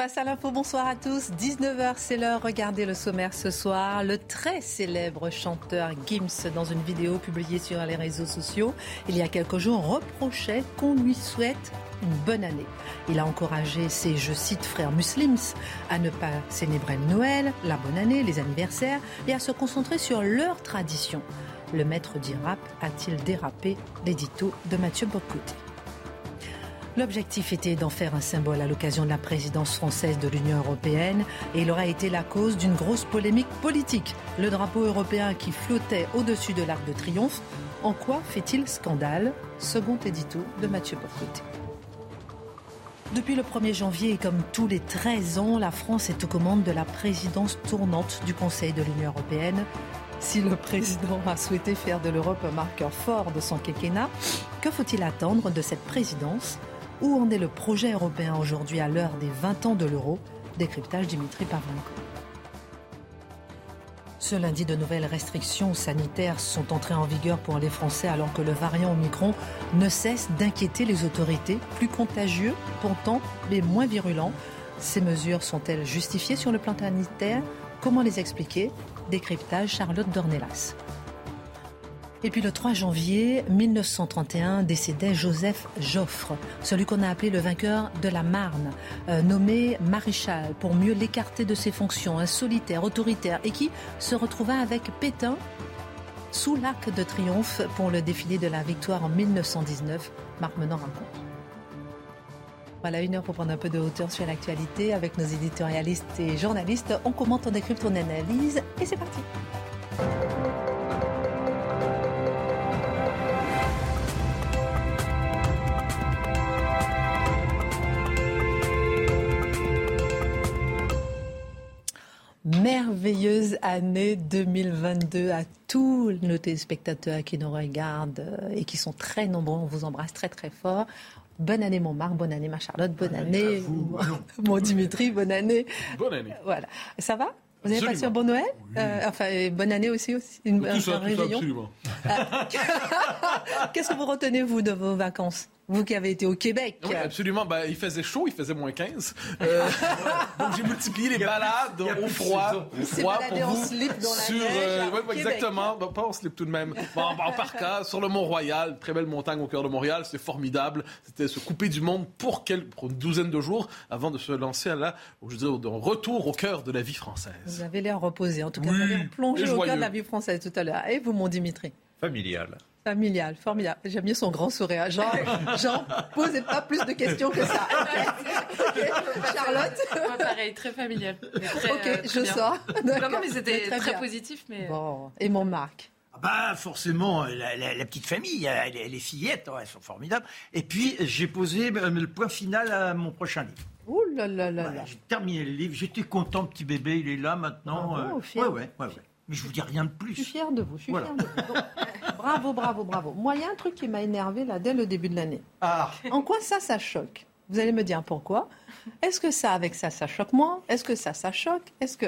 Face à l'info, bonsoir à tous. 19h, c'est l'heure. Regardez le sommaire ce soir. Le très célèbre chanteur Gims, dans une vidéo publiée sur les réseaux sociaux, il y a quelques jours, reprochait qu'on lui souhaite une bonne année. Il a encouragé ses, je cite, frères musulmans à ne pas célébrer le Noël, la bonne année, les anniversaires et à se concentrer sur leurs traditions. Le maître du rap a-t-il dérapé L'édito de Mathieu Bocoté? L'objectif était d'en faire un symbole à l'occasion de la présidence française de l'Union européenne et il aura été la cause d'une grosse polémique politique. Le drapeau européen qui flottait au-dessus de l'Arc de Triomphe, en quoi fait-il scandale? Second édito de Mathieu Bocoté. Depuis le 1er janvier et comme tous les 13 ans, la France est aux commandes de la présidence tournante du Conseil de l'Union européenne. Si le président a souhaité faire de l'Europe un marqueur fort de son quinquennat, que faut-il attendre de cette présidence? Où en est le projet européen aujourd'hui à l'heure des 20 ans de l'euro Décryptage Dimitri Pavlenko. Ce lundi, de nouvelles restrictions sanitaires sont entrées en vigueur pour les Français alors que le variant Omicron ne cesse d'inquiéter les autorités. Plus contagieux, pourtant, mais moins virulent. Ces mesures sont-elles justifiées sur le plan sanitaire? Comment les expliquer? Décryptage Charlotte Dornelas. Et puis le 3 janvier 1931 décédait Joseph Joffre, celui qu'on a appelé le vainqueur de la Marne, euh, nommé maréchal pour mieux l'écarter de ses fonctions, un solitaire, autoritaire, et qui se retrouva avec Pétain sous l'arc de triomphe pour le défilé de la victoire en 1919. Marc Menon raconte. Voilà, une heure pour prendre un peu de hauteur sur l'actualité avec nos éditorialistes et journalistes. On commente, on décrypte, on analyse et c'est parti. Merveilleuse année 2022 à tous nos téléspectateurs qui nous regardent euh, et qui sont très nombreux. On vous embrasse très très fort. Bonne année mon Marc, bonne année ma Charlotte, bonne, année, mon Dimitri, bonne année. Bonne année. Voilà. Ça va? Vous avez passé un bon Noël? Euh, Enfin, bonne année aussi, aussi une, Tout un- ça, un tout ça, réveillon absolument. Qu'est-ce que vous retenez vous de vos vacances? Vous qui avez été au Québec. Oui, absolument. Ben, il faisait chaud, il faisait moins 15. Euh, donc j'ai multiplié les balades au froid, au froid pour en vous. slip dans la sur, neige, euh, ouais, exactement. Ben, pas en slip tout de même. Bon, en, en parka, sur le Mont-Royal, très belle montagne au cœur de Montréal. C'était formidable. C'était se couper du monde pour, quel- pour une douzaine de jours avant de se lancer à la, je dirais, au retour au cœur de la vie Vous française. avez l'air reposé. En tout cas, Oui, vous avez plongé au cœur de la vie française tout à l'heure. Et vous, mon Dimitri? Familial. Familial, formidable. J'aime bien son grand sourire. Jean, Jean, posez pas plus de questions que ça. Charlotte Moi, pareil, très familial. très, Ok, euh, très je bien. sors. Non, non, mais c'était Très positif. Mais... Bon, et mon Marc? Ah Bah forcément, la, la- la petite famille, euh, les, les fillettes, ouais, elles sont formidables. Et puis j'ai posé euh, le point final à mon prochain livre. Ouh là là là j'ai terminé le livre, j'étais content, petit bébé, il est là maintenant. Bravo, euh, fier. ouais, ouais, ouais, ouais. Mais je vous dis rien de Je suis plus. fière de vous. Je suis Voilà. fière de vous. Bravo, bravo, bravo. Moi, il y a un truc qui m'a énervé là dès le début de l'année. Ah, En quoi ça, ça choque? Vous allez me dire pourquoi. Est-ce que ça, avec ça, ça choque moins Est-ce que ça, ça choque? Est-ce que...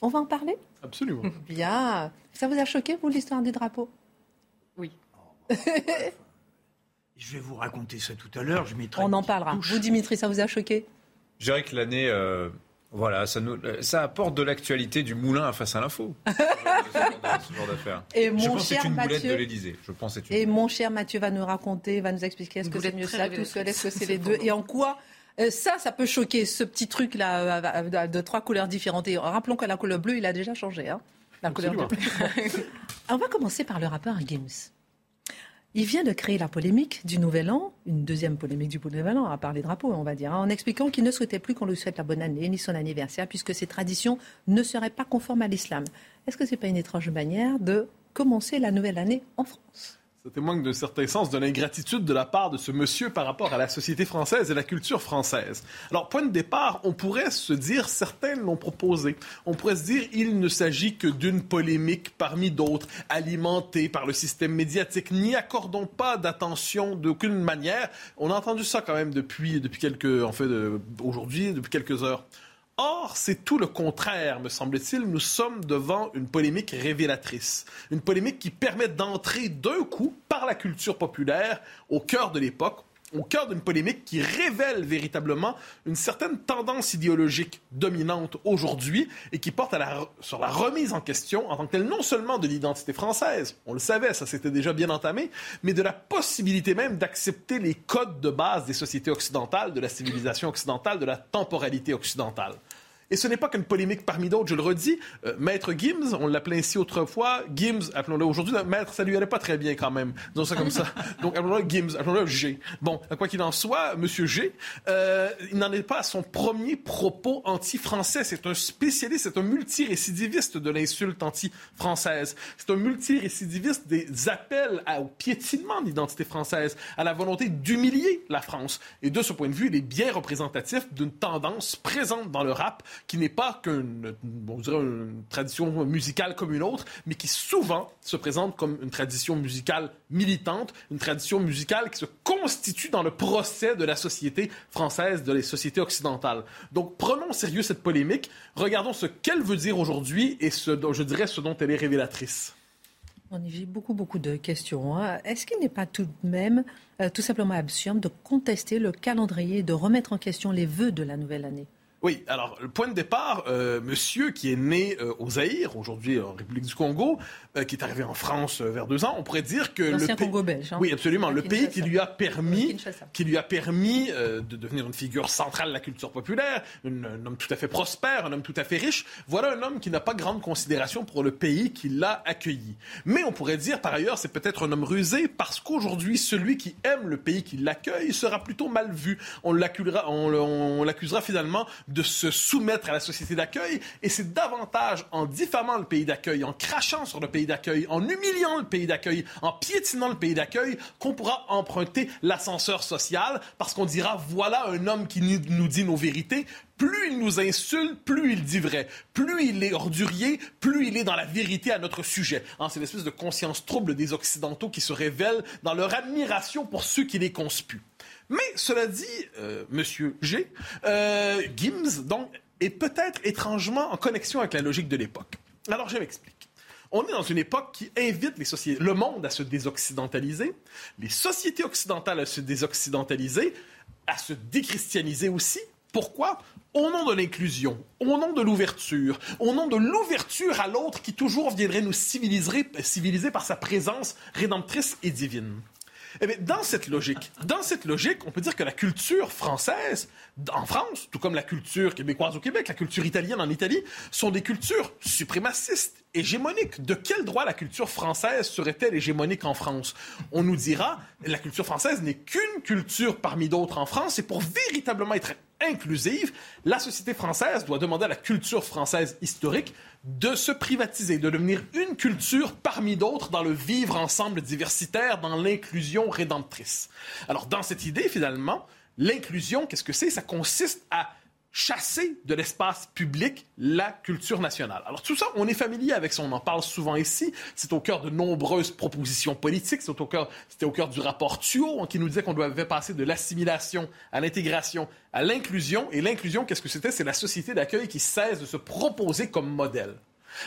On va en parler? Absolument. Bien. Ça vous a choqué, vous, l'histoire du drapeau? Oui. je vais vous raconter ça tout à l'heure. Je mettrai On en parlera. touche. Vous, Dimitri, ça vous a choqué? Je dirais que l'année, euh, voilà, ça, nous, ça apporte de l'actualité du moulin à face à l'info. ce genre d'affaires. Et Je mon pense que c'est cher une boulette de Mathieu... l'Élysée. Je pense que c'est une Et mon cher Mathieu va nous raconter, va nous expliquer est-ce que c'est mieux ça tout seul, est-ce que c'est les deux. Et en quoi euh, ça, ça peut choquer, ce petit truc-là euh, de trois couleurs différentes. Et rappelons que la couleur bleue, il a déjà changé. Hein, la couleur bleue. On va commencer par le rappeur Gims. Il vient de créer la polémique du Nouvel An, une deuxième polémique du Nouvel An, à part les drapeaux, on va dire, hein, en expliquant qu'il ne souhaitait plus qu'on lui souhaite la bonne année ni son anniversaire, puisque ces traditions ne seraient pas conformes à l'islam. Est-ce que c'est pas une étrange manière de commencer la nouvelle année en France? Ça témoigne d'un certain sens de l'ingratitude de la part de ce monsieur par rapport à la société française et la culture française. Alors, point de départ, on pourrait se dire, certains l'ont proposé, on pourrait se dire, il ne s'agit que d'une polémique parmi d'autres, alimentée par le système médiatique. N'y accordons pas d'attention d'aucune manière. On a entendu ça quand même depuis, depuis quelques, en fait, de- aujourd'hui, depuis quelques heures. Or, c'est tout le contraire, me semble-t-il. Nous sommes devant une polémique révélatrice. Une polémique qui permet d'entrer d'un coup, par la culture populaire, au cœur de l'époque, au cœur d'une polémique qui révèle véritablement une certaine tendance idéologique dominante aujourd'hui et qui porte sur la remise en question en tant que telle non seulement de l'identité française, on le savait, ça s'était déjà bien entamé, mais de la possibilité même d'accepter les codes de base des sociétés occidentales, de la civilisation occidentale, de la temporalité occidentale. Et ce n'est pas qu'une polémique parmi d'autres, je le redis. Euh, Maître Gims, on l'appelait ainsi autrefois. Gims, appelons-le aujourd'hui. Maître, ça lui allait pas très bien quand même. Disons ça comme ça. Donc appelons-le Gims, appelons-le G. Bon, quoi qu'il en soit, Monsieur G, euh, il n'en est pas à son premier propos anti-français. C'est un spécialiste, c'est un multirécidiviste de l'insulte anti-française. C'est un multirécidiviste des appels à- au piétinement de l'identité française, à la volonté d'humilier la France. Et de ce point de vue, il est bien représentatif d'une tendance présente dans le rap qui n'est pas qu'une une tradition musicale comme une autre, mais qui souvent se présente comme une tradition musicale militante, une tradition musicale qui se constitue dans le procès de la société française, de la société occidentale. Donc prenons au sérieux cette polémique, regardons ce qu'elle veut dire aujourd'hui et ce, je dirais ce dont elle est révélatrice. A beaucoup, beaucoup de questions. hein. Est-ce qu'il n'est pas tout de même euh, tout simplement absurde de contester le calendrier, de remettre en question les vœux de la nouvelle année? Oui, alors le point de départ, euh, monsieur qui est né euh, au Zaïre, aujourd'hui en République du Congo, euh, qui est arrivé en France euh, vers deux ans, on pourrait dire que le pays- Congo belge. hein. Oui, absolument. Le Kinshasa. pays qui lui a permis, Kinshasa. qui lui a permis euh, de devenir une figure centrale de la culture populaire, une- un homme tout à fait prospère, un homme tout à fait riche. Voilà un homme qui n'a pas grande considération pour le pays qui l'a accueilli. Mais on pourrait dire par ailleurs, c'est peut-être un homme rusé parce qu'aujourd'hui, celui qui aime le pays qui l'accueille sera plutôt mal vu. On l'accusera, on l'accusera finalement de se soumettre à la société d'accueil et c'est davantage en diffamant le pays d'accueil, en crachant sur le pays d'accueil, en humiliant le pays d'accueil, en piétinant le pays d'accueil qu'on pourra emprunter l'ascenseur social parce qu'on dira voilà un homme qui nous dit nos vérités. Plus il nous insulte, plus il dit vrai. Plus il est ordurier, plus il est dans la vérité à notre sujet. Hein, c'est l'espèce de conscience trouble des Occidentaux qui se révèlent dans leur admiration pour ceux qui les conspuent. Mais cela dit, euh, Monsieur G, euh, Gims donc est peut-être étrangement en connexion avec la logique de l'époque. Alors je m'explique. On est dans une époque qui invite le monde à se désoccidentaliser, les sociétés occidentales à se désoccidentaliser, à se déchristianiser aussi. Pourquoi? Au nom de l'inclusion, au nom de l'ouverture, au nom de l'ouverture à l'autre qui toujours viendrait nous civiliser, civiliser par sa présence rédemptrice et divine. Eh bien, dans cette logique, on peut dire que la culture française, en France, tout comme la culture québécoise au Québec, la culture italienne en Italie, sont des cultures suprémacistes, hégémoniques. De quel droit la culture française serait-elle hégémonique en France? On nous dira, la culture française n'est qu'une culture parmi d'autres en France, et pour véritablement être inclusive, la société française doit demander à la culture française historique de se privatiser, de devenir une culture parmi d'autres dans le vivre ensemble diversitaire, dans l'inclusion rédemptrice. Alors, dans cette idée, finalement, l'inclusion, qu'est-ce que c'est? Ça consiste à chasser de l'espace public la culture nationale. Alors tout ça, on est familier avec ça, on en parle souvent ici. C'est au cœur de nombreuses propositions politiques. Au cœur, c'était au cœur du rapport Thuot hein, qui nous disait qu'on devait passer de l'assimilation à l'intégration, à l'inclusion. Et l'inclusion, qu'est-ce que c'était? C'est la société d'accueil qui cesse de se proposer comme modèle.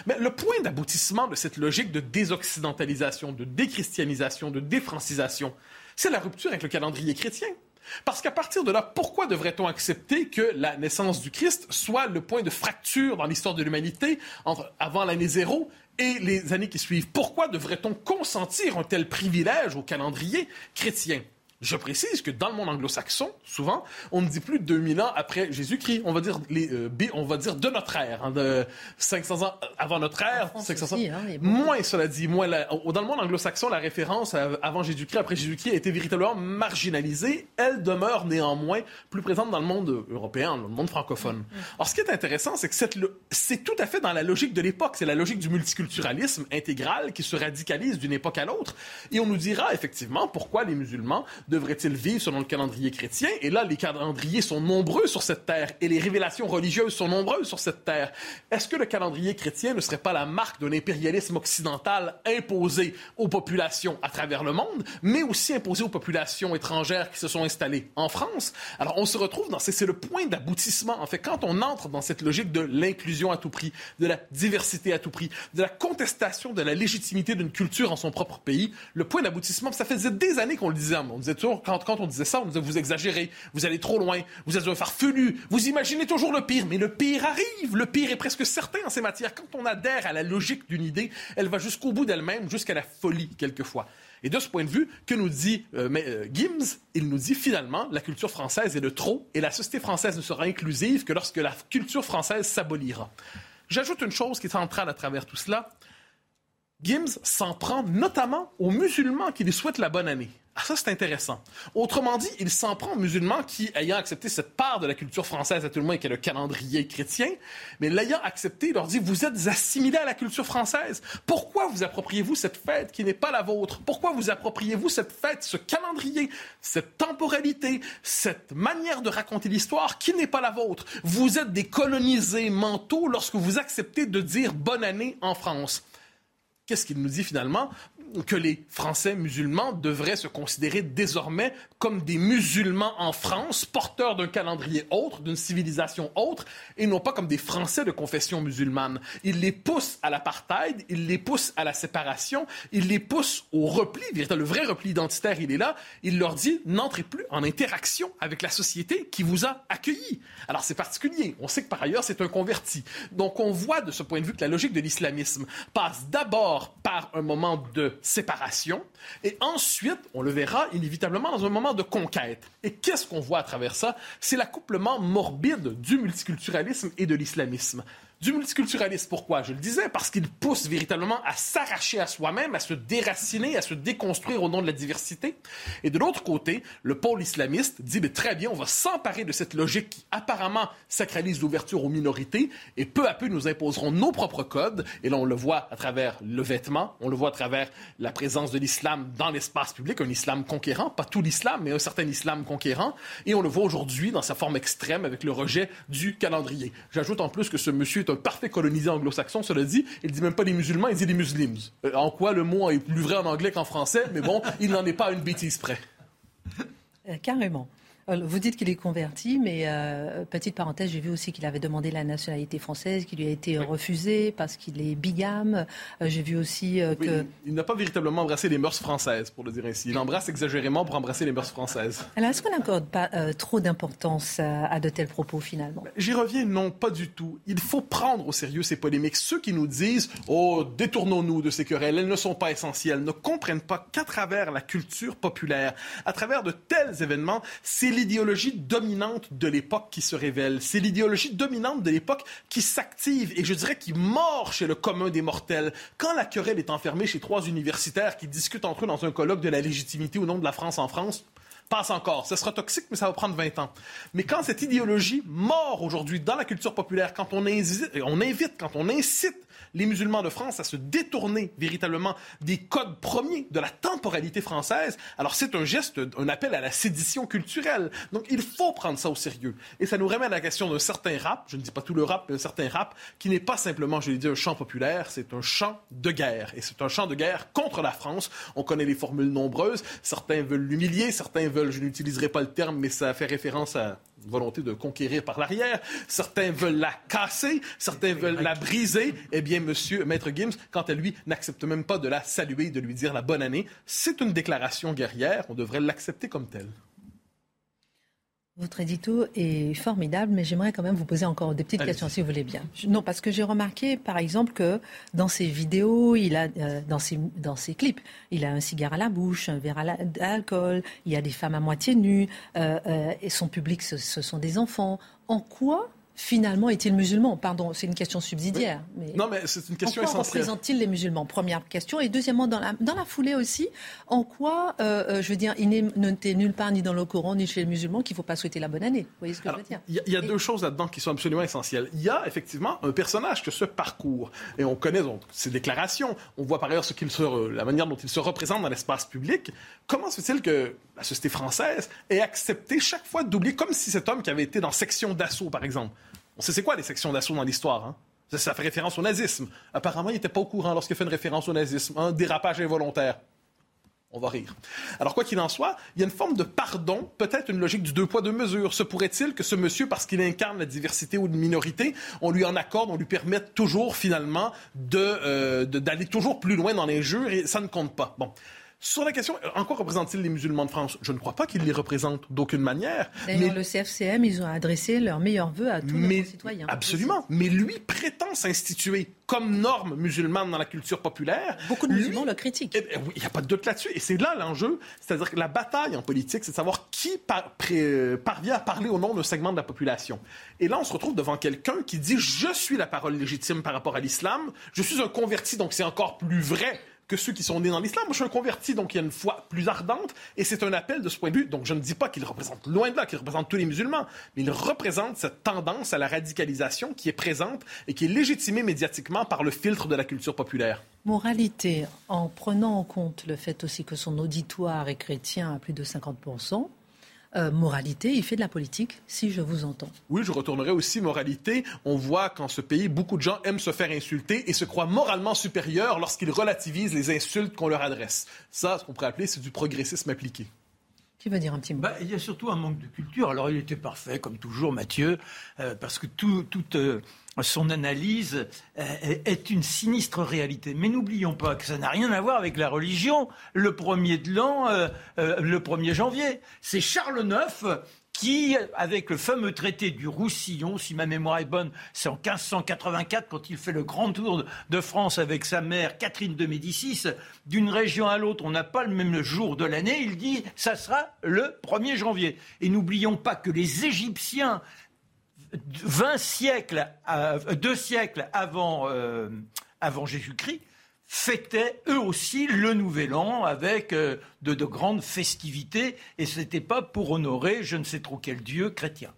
Mais le point d'aboutissement de cette logique de désoccidentalisation, de déchristianisation, de défrancisation, c'est la rupture avec le calendrier chrétien. Parce qu'à partir de là, pourquoi devrait-on accepter que la naissance du Christ soit le point de fracture dans l'histoire de l'humanité entre avant l'année zéro et les années qui suivent? Pourquoi devrait-on consentir un tel privilège au calendrier chrétien? Je précise que dans le monde anglo-saxon, souvent, on ne dit plus 2000 ans après Jésus-Christ. On va dire les, euh, B- on va dire de notre ère, hein, de 500 ans avant notre ère, France 500 ans. hein. Moins, cela dit, moins. la- dans le monde anglo-saxon, la référence à- avant Jésus-Christ, après Jésus-Christ, a été véritablement marginalisée. Elle demeure néanmoins plus présente dans le monde européen, dans le monde francophone. Alors, ce qui est intéressant, c'est que c'est tout à fait dans la logique de l'époque. C'est la logique du multiculturalisme intégral qui se radicalise d'une époque à l'autre. Et on nous dira effectivement pourquoi les musulmans devraient-ils vivre selon le calendrier chrétien? Et là, les calendriers sont nombreux sur cette terre et les révélations religieuses sont nombreuses sur cette terre. Est-ce que le calendrier chrétien ne serait pas la marque d'un impérialisme occidental imposé aux populations à travers le monde, mais aussi imposé aux populations étrangères qui se sont installées en France? Alors, on se retrouve dans, c'est le point d'aboutissement. En fait, quand on entre dans cette logique de l'inclusion à tout prix, de la diversité à tout prix, de la contestation de la légitimité d'une culture en son propre pays, le point d'aboutissement, ça faisait des années qu'on le disait, on disait toujours, quand, on disait ça, on disait, vous exagérez, vous allez trop loin, vous êtes un farfelu, vous imaginez toujours le pire, mais le pire arrive, le pire est presque certain en ces matières. Quand on adhère à la logique d'une idée, elle va jusqu'au bout d'elle-même, jusqu'à la folie quelquefois. Et de ce point de vue, que nous dit euh, euh, Gims? Il nous dit finalement, la culture française est de trop et la société française ne sera inclusive que lorsque la culture française s'abolira. J'ajoute une chose qui est centrale à travers tout cela. Gims s'en prend notamment aux musulmans qui lui souhaitent la bonne année. Ah, ça, c'est intéressant. Autrement dit, il s'en prend aux musulmans qui, ayant accepté cette part de la culture française, à tout le moins, qui est le calendrier chrétien, mais l'ayant accepté, il leur dit, vous êtes assimilés à la culture française. Pourquoi vous appropriez-vous cette fête qui n'est pas la vôtre? Pourquoi vous appropriez-vous cette fête, ce calendrier, cette temporalité, cette manière de raconter l'histoire qui n'est pas la vôtre? Vous êtes des colonisés mentaux lorsque vous acceptez de dire bonne année en France. Qu'est-ce qu'il nous dit finalement que les Français musulmans devraient se considérer désormais comme des musulmans en France, porteurs d'un calendrier autre, d'une civilisation autre, et non pas comme des Français de confession musulmane? Il les pousse à l'apartheid, il les pousse à la séparation, il les pousse au repli, le vrai repli identitaire, il est là. Il leur dit n'entrez plus en interaction avec la société qui vous a accueilli. Alors c'est particulier. On sait que par ailleurs c'est un converti. Donc on voit de ce point de vue que la logique de l'islamisme passe d'abord par un moment de séparation et ensuite, on le verra inévitablement dans un moment de conquête. Et qu'est-ce qu'on voit à travers ça? C'est l'accouplement morbide du multiculturalisme et de l'islamisme. Du multiculturalisme, pourquoi? Je le disais, parce qu'il pousse véritablement à s'arracher à soi-même, à se déraciner, à se déconstruire au nom de la diversité. Et de l'autre côté, le pôle islamiste dit, mais très bien, on va s'emparer de cette logique qui apparemment sacralise l'ouverture aux minorités, et peu à peu nous imposerons nos propres codes. Et là, on le voit à travers le vêtement, on le voit à travers la présence de l'islam dans l'espace public, un islam conquérant, pas tout l'islam, mais un certain islam conquérant. Et on le voit aujourd'hui dans sa forme extrême avec le rejet du calendrier. J'ajoute en plus que ce monsieur est un parfait colonisé anglo-saxon, cela dit. Il dit même pas les musulmans, il dit les muslims. Euh, en quoi le mot est plus vrai en anglais qu'en français, mais bon, il n'en est pas une bêtise près. Euh, carrément. Euh, Vous dites qu'il est converti, mais euh, petite parenthèse, j'ai vu aussi qu'il avait demandé la nationalité française, qui lui a été refusée parce qu'il est bigame. Euh, j'ai vu aussi euh, Oui, que... il il n'a pas véritablement embrassé les mœurs françaises, pour le dire ainsi. Il embrasse exagérément pour embrasser les mœurs françaises. Alors, est-ce qu'on n'accorde pas trop d'importance à, à de tels propos finalement? J'y reviens, non, pas du tout. Il faut prendre au sérieux ces polémiques. Ceux qui nous disent Oh, détournons-nous de ces querelles, elles ne sont pas essentielles, ne comprennent pas qu'à travers la culture populaire, à travers de tels événements, c'est l'idéologie dominante de l'époque qui se révèle. C'est l'idéologie dominante de l'époque qui s'active et je dirais qui mord chez le commun des mortels. Quand la querelle est enfermée chez trois universitaires qui discutent entre eux dans un colloque de la légitimité au nom de la France en France, passe encore. Ce sera toxique, mais ça va prendre 20 ans. Mais quand cette idéologie mord aujourd'hui dans la culture populaire, quand on on invite, quand on incite les musulmans de France à se détourner véritablement des codes premiers de la temporalité française, alors c'est un geste, un appel à la sédition culturelle. Donc il faut prendre ça au sérieux. Et ça nous ramène à la question d'un certain rap, je ne dis pas tout le rap, mais un certain rap, qui n'est pas simplement, je l'ai dit, un chant populaire, c'est un chant de guerre. Et c'est un chant de guerre contre la France. On connaît les formules nombreuses. Certains veulent l'humilier, certains veulent, je n'utiliserai pas le terme, mais ça fait référence à volonté de conquérir par l'arrière. Certains veulent la casser, certains veulent la briser. Eh bien, monsieur Maître Gims, quant à lui, n'accepte même pas de la saluer, de lui dire la bonne année. C'est une déclaration guerrière. On devrait l'accepter comme telle. Votre édito est formidable, mais j'aimerais quand même vous poser encore des petites questions, si vous voulez bien. Non, parce que j'ai remarqué, par exemple, que dans ses vidéos, il a, euh, dans, ses, dans ses clips, il a un cigare à la bouche, un verre à la- d'alcool, il y a des femmes à moitié nues, euh, euh, et son public, ce, ce sont des enfants. En quoi, finalement, est-il musulman? Pardon, c'est une question subsidiaire. Mais... Non, mais c'est une question en quoi représente-t-il les musulmans? Première question. Et deuxièmement, dans la, dans la foulée aussi, en quoi, euh, euh, je veux dire, il n'est noté nulle part, ni dans le Coran, ni chez les musulmans, qu'il ne faut pas souhaiter la bonne année. Vous voyez ce que Alors, je veux dire? Il y a, il y a Et- deux choses là-dedans qui sont absolument essentielles. Il y a effectivement un personnage que ce parcours, et on connaît donc ses déclarations, on voit par ailleurs ce qu'il se, re- la manière dont il se représente dans l'espace public. Comment se fait-il que la société française ait accepté chaque fois d'oublier, comme si cet homme qui avait été dans section d'assaut, par exemple, on sait c'est quoi les sections d'assaut dans l'histoire, hein? Ça, fait référence au nazisme. Apparemment, il n'était pas au courant lorsqu'il fait une référence au nazisme. Un dérapage involontaire. On va rire. Alors, quoi qu'il en soit, il y a une forme de pardon, peut-être une logique du deux poids, deux mesures. Se pourrait-il que ce monsieur, parce qu'il incarne la diversité ou une minorité, on lui en accorde, on lui permette toujours, finalement, euh, d'aller toujours plus loin dans les jeux et ça ne compte pas. Bon. Sur la question, en quoi représentent-ils les musulmans de France? Je ne crois pas qu'ils les représentent d'aucune manière. D'ailleurs, mais- le CFCM, ils ont adressé leurs meilleurs vœux à tous nos mais, concitoyens. absolument. Mais lui prétend s'instituer comme norme musulmane dans la culture populaire. Beaucoup de Lui- musulmans le critiquent. eh oui, il n'y a pas de doute là-dessus. Et c'est là l'enjeu. C'est-à-dire que la bataille en politique, c'est de savoir qui par- pré- euh, parvient à parler au nom d'un segment de la population. Et là, on se retrouve devant quelqu'un qui dit Je suis la parole légitime par rapport à l'islam. Je suis un converti, donc c'est encore plus vrai que ceux qui sont nés dans l'islam. Moi, je suis un converti, donc il y a une foi plus ardente. Et c'est un appel de ce point de vue. Donc, je ne dis pas qu'il représente loin de là, qu'il représente tous les musulmans, mais il représente cette tendance à la radicalisation qui est présente et qui est légitimée médiatiquement par le filtre de la culture populaire. Moralité, en prenant en compte le fait aussi que son auditoire est chrétien à plus de 50%, euh, moralité, il fait de la politique, si je vous entends. Oui, je retournerai aussi moralité. On voit qu'en ce pays, beaucoup de gens aiment se faire insulter et se croient moralement supérieurs lorsqu'ils relativisent les insultes qu'on leur adresse. Ça, ce qu'on pourrait appeler, c'est du progressisme appliqué. Qui veut dire un petit mot Bah, il y a surtout un manque de culture. Alors, il était parfait, comme toujours, Mathieu, euh, parce que tout- toute euh, son analyse euh, est- une sinistre réalité. Mais n'oublions pas que ça n'a rien à voir avec la religion. Le premier de l'an, le 1er janvier, c'est Charles IX qui, avec le fameux traité du Roussillon, si ma mémoire est bonne, c'est en 1584 quand il fait le grand tour de- France avec sa mère Catherine de Médicis, d'une région à l'autre, on n'a pas le même jour de l'année, il dit ça sera le 1er janvier. Et n'oublions pas que les Égyptiens 20 siècles, euh, deux siècles avant, euh, avant Jésus-Christ, fêtaient eux aussi le Nouvel An avec euh, de, de grandes festivités, et ce n'était pas pour honorer je ne sais trop quel dieu chrétien.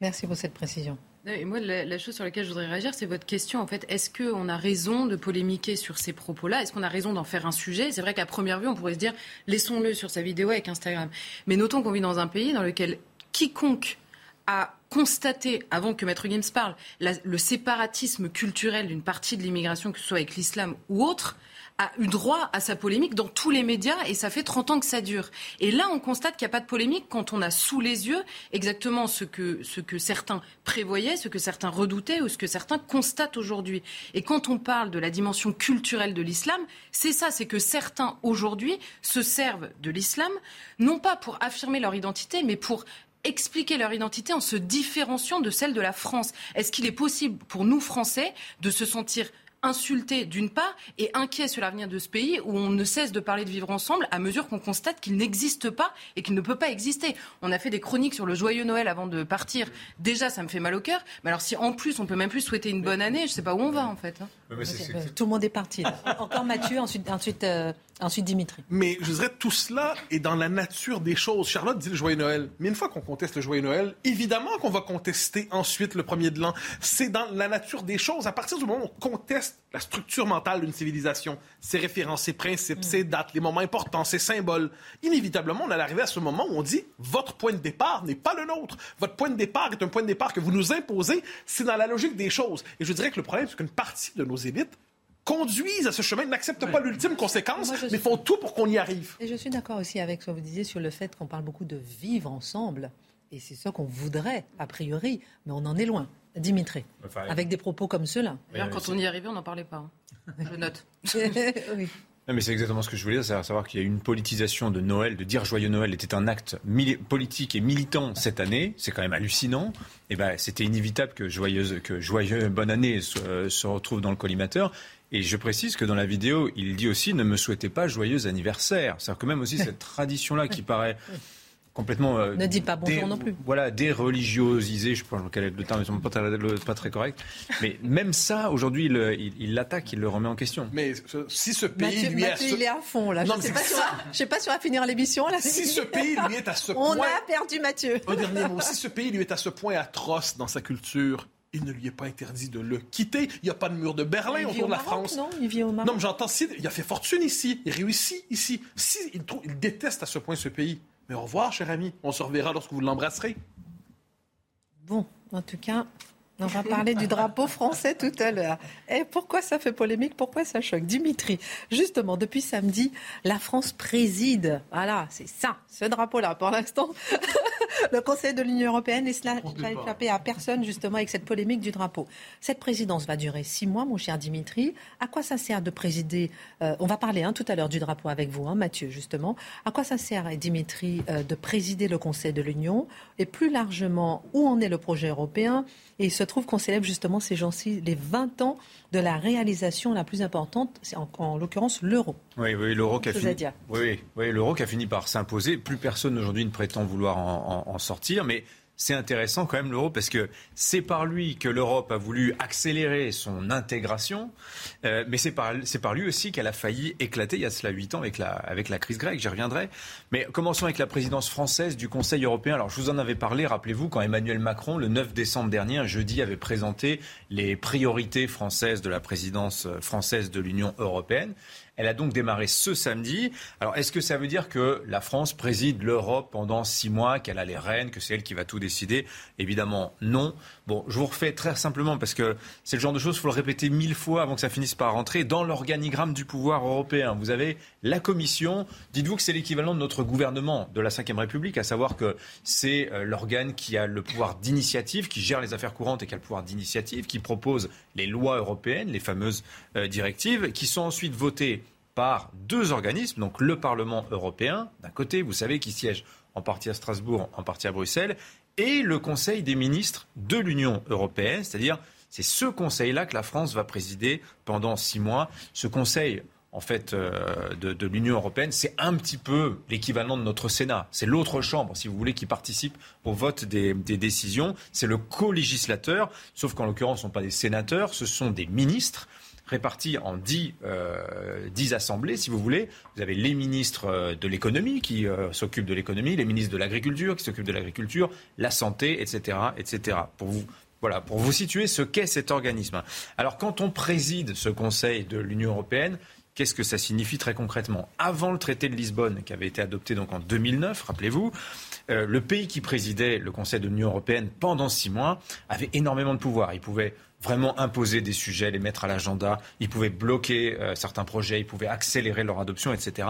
Merci pour cette précision. Et moi, la, la chose sur laquelle je voudrais réagir, c'est votre question. En fait, est-ce qu'on a raison de polémiquer sur ces propos-là? Est-ce qu'on a raison d'en faire un sujet? C'est vrai qu'à première vue, on pourrait se dire, laissons-le sur sa vidéo avec Instagram. Mais notons qu'on vit dans un pays dans lequel quiconque a constaté, avant que Maître Gims parle, le séparatisme culturel d'une partie de l'immigration, que ce soit avec l'islam ou autre, a eu droit à sa polémique dans tous les médias et ça fait 30 ans que ça dure. Et là, on constate qu'il n'y a pas de polémique quand on a sous les yeux exactement ce que, ce que certains prévoyaient, ce que certains redoutaient ou ce que certains constatent aujourd'hui. Et quand on parle de la dimension culturelle de l'islam, c'est ça, c'est que certains aujourd'hui se servent de l'islam, non pas pour affirmer leur identité, mais pour expliquer leur identité en se différenciant de celle de la France. Est-ce qu'il est possible pour nous, Français, de se sentir insultés d'une part et inquiets sur l'avenir de ce pays où on ne cesse de parler de vivre ensemble à mesure qu'on constate qu'il n'existe pas et qu'il ne peut pas exister. On a fait des chroniques sur le joyeux Noël avant de partir. Déjà, ça me fait mal au cœur. Mais alors si en plus on peut même plus souhaiter une bonne année, je sais pas où on va en fait. hein. Mais Tout le monde est parti. là. Encore Mathieu, ensuite, ensuite, euh, ensuite Dimitri. Mais je dirais tout cela est dans la nature des choses. Charlotte dit le joyeux Noël. Mais une fois qu'on conteste le joyeux Noël, évidemment qu'on va contester ensuite le premier de l'an. C'est dans la nature des choses. À partir du moment où on conteste la structure mentale d'une civilisation, ses références, ses principes, ses dates, les moments importants, ses symboles, inévitablement, on allait arriver à ce moment où on dit votre point de départ n'est pas le nôtre. Votre point de départ est un point de départ que vous nous imposez. C'est dans la logique des choses. Et je dirais que le problème, c'est qu'une partie de nos élites conduisent à ce chemin, n'acceptent pas l'ultime conséquence, Moi, mais suis- font tout pour qu'on y arrive. Et je suis d'accord aussi avec ce que vous disiez sur le fait qu'on parle beaucoup de vivre ensemble. Et c'est ça qu'on voudrait, a priori, mais on en est loin. Dimitri, Enfin, avec des propos comme ceux-là. D'ailleurs, quand on y arrivait, on n'en parlait pas. hein. Je note. oui. mais c'est exactement ce que je voulais dire, c'est savoir qu'il y a une politisation de Noël, de dire joyeux Noël était un acte politique et militant cette année, c'est quand même hallucinant. Et ben, c'était inévitable que joyeuse, que joyeux bonne année se, se retrouve dans le collimateur. Et je précise que dans la vidéo, il dit aussi ne me souhaitez pas joyeux anniversaire. C'est-à-dire que même aussi cette tradition-là qui paraît complètement. Euh, ne dis pas bonjour non plus. Voilà, déreligiosisé, je pense que le terme n'est pas, pas, très correct. Mais même ça, aujourd'hui, il l'attaque, il, le remet en question. Mais si ce pays lui est. il est à fond, là. je ne sais, sais, pas si on va finir l'émission. Là. Si ce pays lui est à ce point. On a perdu Mathieu. Un dernier mot. Si ce pays lui est à ce point atroce dans sa culture, il ne lui est pas interdit de le quitter. Il n'y a pas de mur de Berlin autour de la France. Non, il vit au Maroc. Non, mais j'entends, si, il a fait fortune ici, il réussit ici. Si, il, trouve, il déteste à ce point ce pays. Mais au revoir, cher ami. On se reverra lorsque vous l'embrasserez. Bon, en tout cas, on va parler du drapeau français tout à l'heure. Et pourquoi ça fait polémique? Pourquoi ça choque? Dimitri, justement, depuis samedi, la France préside. Voilà, c'est ça, ce drapeau-là. Pour l'instant, le Conseil de l'Union européenne et cela n'a échappé à personne, justement, avec cette polémique du drapeau. Cette présidence va durer six mois, mon cher Dimitri. À quoi ça sert de présider euh, On va parler hein, tout à l'heure du drapeau avec vous, hein, Mathieu, justement. À quoi ça sert, Dimitri, euh, de présider le Conseil de l'Union Et plus largement, où en est le projet européen? Et il se trouve qu'on célèbre justement ces gens-ci les 20 ans de la réalisation la plus importante, c'est en, l'occurrence l'euro. Oui, oui, l'euro qui a fini. Oui, oui, l'euro qui a fini par s'imposer. Plus personne aujourd'hui ne prétend vouloir en sortir, mais c'est intéressant quand même l'euro parce que c'est par lui que l'Europe a voulu accélérer son intégration, euh, mais c'est par, lui aussi qu'elle a failli éclater il y a cela huit ans avec la, crise grecque, j'y reviendrai. Mais commençons avec la présidence française du Conseil européen. Alors je vous en avais parlé, rappelez-vous, quand Emmanuel Macron, le 9 décembre dernier, jeudi, avait présenté les priorités françaises de la présidence française de l'Union européenne. Elle a donc démarré ce samedi. Alors, est-ce que ça veut dire que la France préside l'Europe pendant six mois, qu'elle a les rênes, que c'est elle qui va tout décider? Évidemment, non. Bon, je vous refais très simplement parce que c'est le genre de choses, il faut le répéter mille fois avant que ça finisse par rentrer dans l'organigramme du pouvoir européen. Vous avez la Commission. Dites-vous que c'est l'équivalent de notre gouvernement de la Ve République, à savoir que c'est euh, l'organe qui a le pouvoir d'initiative, qui gère les affaires courantes et qui a le pouvoir d'initiative, qui propose les lois européennes, les fameuses euh, directives, qui sont ensuite votées par deux organismes, donc le Parlement européen, d'un côté, vous savez, qui siège en partie à Strasbourg, en partie à Bruxelles, et le Conseil des ministres de l'Union européenne, c'est-à-dire c'est ce Conseil-là que la France va présider pendant six mois. Ce Conseil, en fait, euh, de, l'Union européenne, c'est un petit peu l'équivalent de notre Sénat. C'est l'autre chambre, si vous voulez, qui participe au vote des, des décisions. C'est le co-législateur, sauf qu'en l'occurrence, ce ne sont pas des sénateurs, ce sont des ministres répartis en euh, dix, assemblées, si vous voulez. Vous avez les ministres euh, de l'économie qui euh, s'occupent de l'économie, les ministres de l'agriculture qui s'occupent de l'agriculture, la santé, etc., etc. Pour vous, voilà, pour vous situer ce qu'est cet organisme. Alors, quand on préside ce Conseil de l'Union européenne, Qu'est-ce que ça signifie très concrètement? Avant le traité de Lisbonne, qui avait été adopté donc en 2009, rappelez-vous, le pays qui présidait le Conseil de l'Union européenne pendant six mois avait énormément de pouvoir. Il pouvait vraiment imposer des sujets, les mettre à l'agenda. Ils pouvaient bloquer euh, certains projets, ils pouvaient accélérer leur adoption, etc.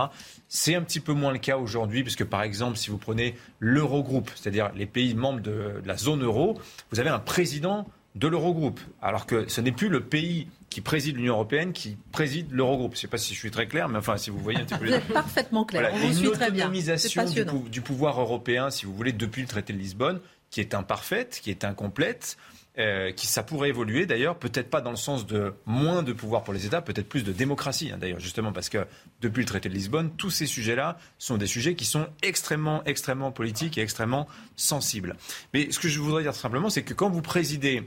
C'est un petit peu moins le cas aujourd'hui, puisque par exemple, si vous prenez l'Eurogroupe, c'est-à-dire les pays membres de, la zone euro, vous avez un président de l'Eurogroupe, alors que ce n'est plus le pays qui préside l'Union européenne qui préside l'Eurogroupe. Je ne sais pas si je suis très clair, mais enfin, si vous voyez un petit peu... Vous êtes parfaitement clair, on vous suit très bien. Du, du pouvoir européen, si vous voulez, depuis le traité de Lisbonne, qui est imparfaite, qui est incomplète, euh, qui ça pourrait évoluer d'ailleurs, peut-être pas dans le sens de moins de pouvoir pour les États, peut-être plus de démocratie hein, d'ailleurs, justement parce que depuis le traité de Lisbonne, tous ces sujets-là sont des sujets qui sont extrêmement, extrêmement politiques et extrêmement sensibles. Mais ce que je voudrais dire simplement, c'est que quand vous présidez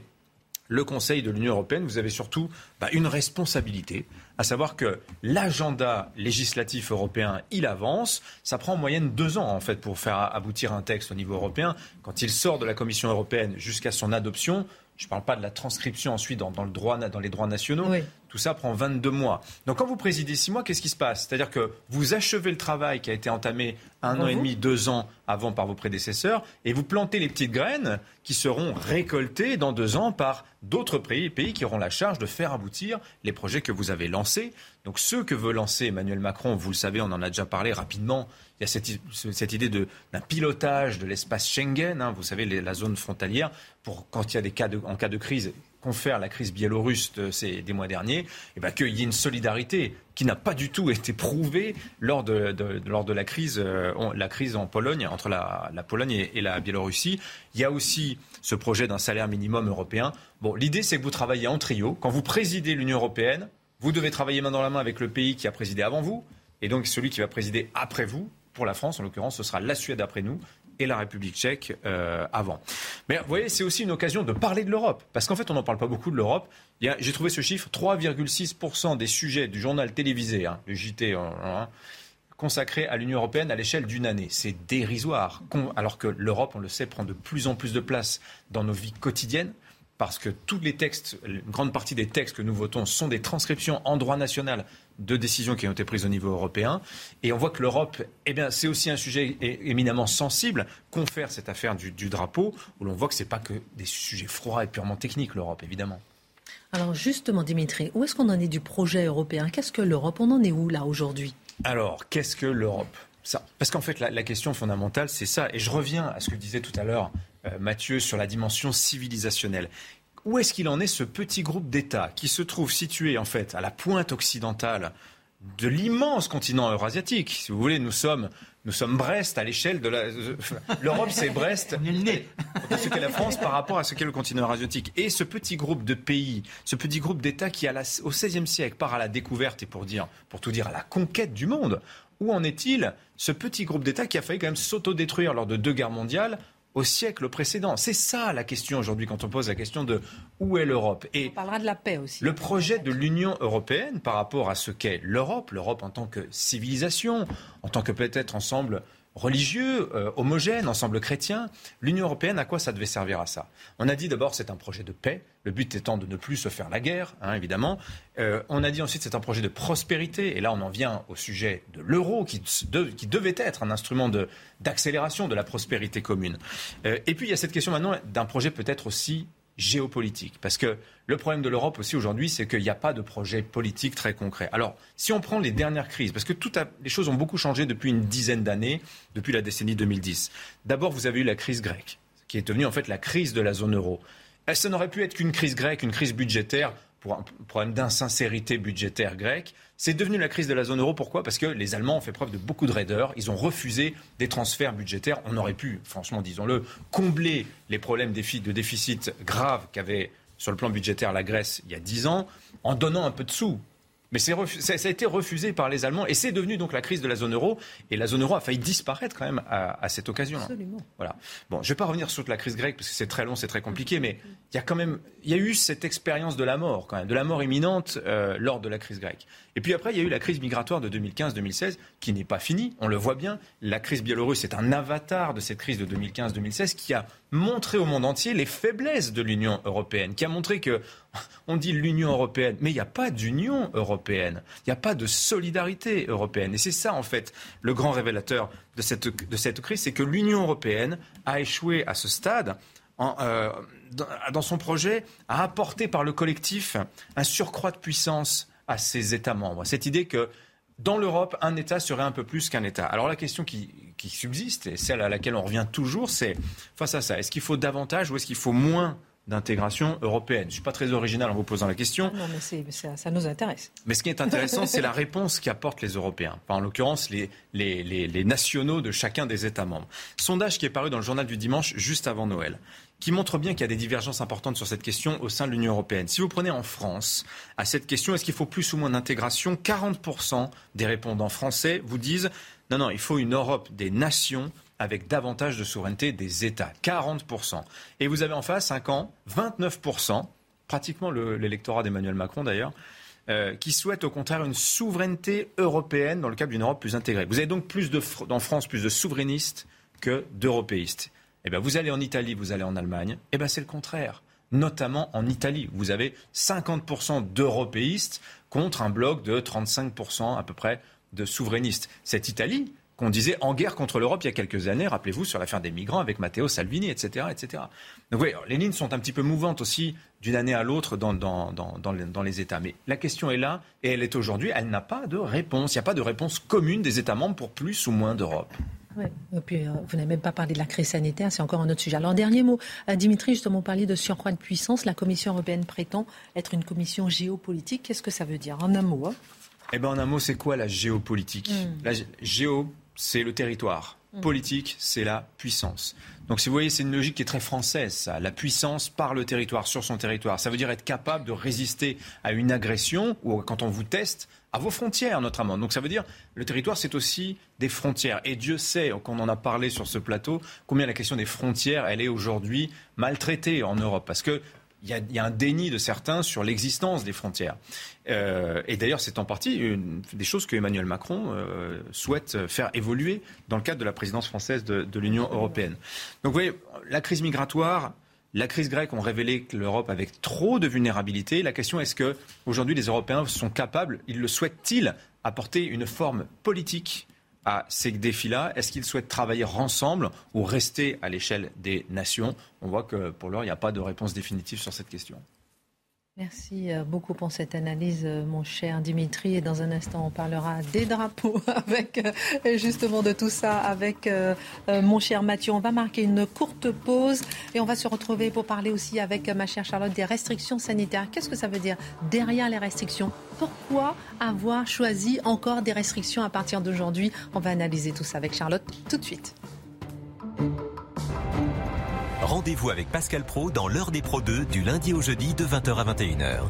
le Conseil de l'Union européenne, vous avez surtout bah, une responsabilité, à savoir que l'agenda législatif européen, il avance. Ça prend en moyenne deux ans, en fait, pour faire aboutir un texte au niveau européen. Quand il sort de la Commission européenne jusqu'à son adoption, je ne parle pas de la transcription ensuite dans, le droit, dans les droits nationaux. Tout ça prend 22 mois. Donc quand vous présidez six mois, qu'est-ce qui se passe? C'est-à-dire que vous achevez le travail qui a été entamé un an et demi, deux ans avant par vos prédécesseurs, et vous plantez les petites graines qui seront récoltées dans deux ans par d'autres pays, pays qui auront la charge de faire aboutir les projets que vous avez lancés. Donc ceux que veut lancer Emmanuel Macron, vous le savez, on en a déjà parlé rapidement, il y a cette, idée d'un pilotage de l'espace Schengen, hein, vous savez, la zone frontalière, pour quand il y a des cas de, en cas de crise, confère la crise biélorusse ces, des mois derniers, eh ben, qu'il y ait une solidarité qui n'a pas du tout été prouvée lors de, lors de la, crise, euh, la crise en Pologne, entre la, Pologne et, et, la Biélorussie. Il y a aussi ce projet d'un salaire minimum européen. Bon, l'idée, c'est que vous travaillez en trio. Quand vous présidez l'Union européenne, vous devez travailler main dans la main avec le pays qui a présidé avant vous, et donc celui qui va présider après vous. Pour la France, en l'occurrence, ce sera la Suède après nous et la République tchèque euh, avant. Mais vous voyez, c'est aussi une occasion de parler de l'Europe, parce qu'en fait, on n'en parle pas beaucoup de l'Europe. J'ai trouvé ce chiffre, 3,6% des sujets du journal télévisé, hein, le JT, hein, hein, consacrés à l'Union européenne à l'échelle d'une année. C'est dérisoire, alors que l'Europe, on le sait, prend de plus en plus de place dans nos vies quotidiennes parce que tous les textes, une grande partie des textes que nous votons sont des transcriptions en droit national de décisions qui ont été prises au niveau européen. Et on voit que l'Europe, eh bien, c'est aussi un sujet éminemment sensible, confère cette affaire du, drapeau, où l'on voit que ce n'est pas que des sujets froids et purement techniques, l'Europe, évidemment. Alors justement, Dimitri, où est-ce qu'on en est du projet européen? Qu'est-ce que l'Europe? On en est où là aujourd'hui? Alors, qu'est-ce que l'Europe? Parce qu'en fait, la, question fondamentale, c'est ça. Et je reviens à ce que disait tout à l'heure euh, Mathieu sur la dimension civilisationnelle où est-ce qu'il en est ce petit groupe d'États qui se trouve situé en fait à la pointe occidentale de l'immense continent eurasiatique? Si vous voulez, nous sommes nous sommes Brest à l'échelle de la. L'Europe, c'est Brest. ce qu'est la France par rapport à ce qu'est le continent eurasiatique. Et ce petit groupe de pays, ce petit groupe d'États qui, au XVIe siècle, part à la découverte et pour, dire, pour tout dire, à la conquête du monde, où en est-il ce petit groupe d'États qui a failli quand même s'autodétruire lors de deux guerres mondiales au siècle précédent? C'est ça la question aujourd'hui quand on pose la question de où est l'Europe. Et on parlera de la paix aussi. Le projet de l'Union européenne par rapport à ce qu'est l'Europe, l'Europe en tant que civilisation, en tant que peut-être ensemble religieux, euh, homogène, ensemble chrétien. L'Union européenne, à quoi ça devait servir à ça On a dit d'abord c'est un projet de paix, le but étant de ne plus se faire la guerre, hein, évidemment. Euh, on a dit ensuite c'est un projet de prospérité, et là on en vient au sujet de l'euro, qui, devait être un instrument d'accélération de, la prospérité commune. Euh, et puis il y a cette question maintenant d'un projet peut-être aussi géopolitique. Parce que le problème de l'Europe aussi aujourd'hui, c'est qu'il n'y a pas de projet politique très concret. Alors, si on prend les dernières crises, parce que toutes les choses ont beaucoup changé depuis une dizaine d'années, depuis la décennie 2010. D'abord, vous avez eu la crise grecque, qui est devenue en fait la crise de la zone euro. Ça n'aurait pu être qu'une crise grecque, une crise budgétaire, pour un problème d'insincérité budgétaire grecque. C'est devenu la crise de la zone euro. Pourquoi? Parce que les Allemands ont fait preuve de beaucoup de raideur. Ils ont refusé des transferts budgétaires. On aurait pu, franchement, disons-le, combler les problèmes de déficit graves qu'avait sur le plan budgétaire la Grèce il y a dix ans en donnant un peu de sous. Mais ça, a été refusé par les Allemands et c'est devenu donc la crise de la zone euro. Et la zone euro a failli disparaître quand même à, cette occasion-là. Absolument. Voilà. Bon, je ne vais pas revenir sur la crise grecque parce que c'est très long, c'est très compliqué, mais il y a quand même, il y a eu cette expérience de la mort quand même, de la mort imminente euh, lors de la crise grecque. Et puis après, il y a eu la crise migratoire de 2015-2016 qui n'est pas finie. On le voit bien. La crise biélorusse est un avatar de cette crise de 2015-2016 qui a montré au monde entier les faiblesses de l'Union européenne, qui a montré que on dit l'Union européenne, mais il n'y a pas d'Union européenne, il n'y a pas de solidarité européenne. Et c'est ça, en fait, le grand révélateur de cette, de cette crise, c'est que l'Union européenne a échoué à ce stade. Euh, dans son projet, à apporter par le collectif un surcroît de puissance à ses États membres. Cette idée que dans l'Europe, un État serait un peu plus qu'un État. Alors la question qui, subsiste, et celle à laquelle on revient toujours, c'est face à ça, est-ce qu'il faut davantage ou est-ce qu'il faut moins d'intégration européenne? Je ne suis pas très original en vous posant la question. Non, mais, ça, nous intéresse. Mais ce qui est intéressant, c'est la réponse qu'apportent les Européens, en l'occurrence les, les, les, nationaux de chacun des États membres. Sondage qui est paru dans le journal du dimanche juste avant Noël qui montre bien qu'il y a des divergences importantes sur cette question au sein de l'Union européenne. Si vous prenez en France, à cette question, est-ce qu'il faut plus ou moins d'intégration? 40% des répondants français vous disent non, non, il faut une Europe des nations avec davantage de souveraineté des États. 40%. Et vous avez en face, 5 ans, 29%, pratiquement l'électorat d'Emmanuel Macron d'ailleurs, euh, qui souhaite au contraire une souveraineté européenne dans le cadre d'une Europe plus intégrée. Vous avez donc plus de, en France plus de souverainistes que d'européistes. Eh bien, vous allez en Italie, vous allez en Allemagne, eh bien, c'est le contraire. Notamment en Italie, vous avez 50% d'européistes contre un bloc de 35% à peu près de souverainistes. Cette Italie, qu'on disait en guerre contre l'Europe il y a quelques années, rappelez-vous, sur l'affaire des migrants avec Matteo Salvini, etc. etc. Donc oui, les lignes sont un petit peu mouvantes aussi d'une année à l'autre dans, dans, dans, dans, les États. Mais la question est là, et elle est aujourd'hui, elle n'a pas de réponse. Il n'y a pas de réponse commune des États membres pour plus ou moins d'Europe. Et puis, euh, vous n'avez même pas parlé de la crise sanitaire, c'est encore un autre sujet. Alors, dernier mot, euh, Dimitri, justement, parler de surcroît de puissance. La Commission européenne prétend être une commission géopolitique. Qu'est-ce que ça veut dire? En un mot. Hein eh bien, en un mot, c'est quoi la géopolitique? Hmm. La géo, c'est le territoire. Hmm. Politique, c'est la puissance. Donc, si vous voyez, c'est une logique qui est très française, ça. La puissance par le territoire, sur son territoire. Ça veut dire être capable de résister à une agression ou quand on vous teste, à vos frontières, notamment. Donc ça veut dire, le territoire, c'est aussi des frontières. Et Dieu sait, qu'on en a parlé sur ce plateau, combien la question des frontières, elle est aujourd'hui maltraitée en Europe. Parce que il y, a, un déni de certains sur l'existence des frontières. Euh, et d'ailleurs, c'est en partie une, des choses que Emmanuel Macron euh, souhaite faire évoluer dans le cadre de la présidence française de, de l'Union européenne. Donc vous voyez, la crise migratoire, la crise grecque ont révélé que l'Europe avait trop de vulnérabilité. La question est-ce que aujourd'hui les Européens sont capables, ils le souhaitent-ils, apporter une forme politique à ces défis-là? Est-ce qu'ils souhaitent travailler ensemble ou rester à l'échelle des nations? On voit que pour l'heure, il n'y a pas de réponse définitive sur cette question. Merci euh, beaucoup pour cette analyse, euh, mon cher Dimitri. Et dans un instant, on parlera des drapeaux avec euh, justement de tout ça avec mon cher Mathieu. On va marquer une courte pause et on va se retrouver pour parler aussi avec ma chère Charlotte des restrictions sanitaires. Qu'est-ce que ça veut dire derrière les restrictions? Pourquoi avoir choisi encore des restrictions à partir d'aujourd'hui? On va analyser tout ça avec Charlotte tout de suite. Rendez-vous avec Pascal Pro dans l'heure des Pro 2 du lundi au jeudi de 20h à 21h.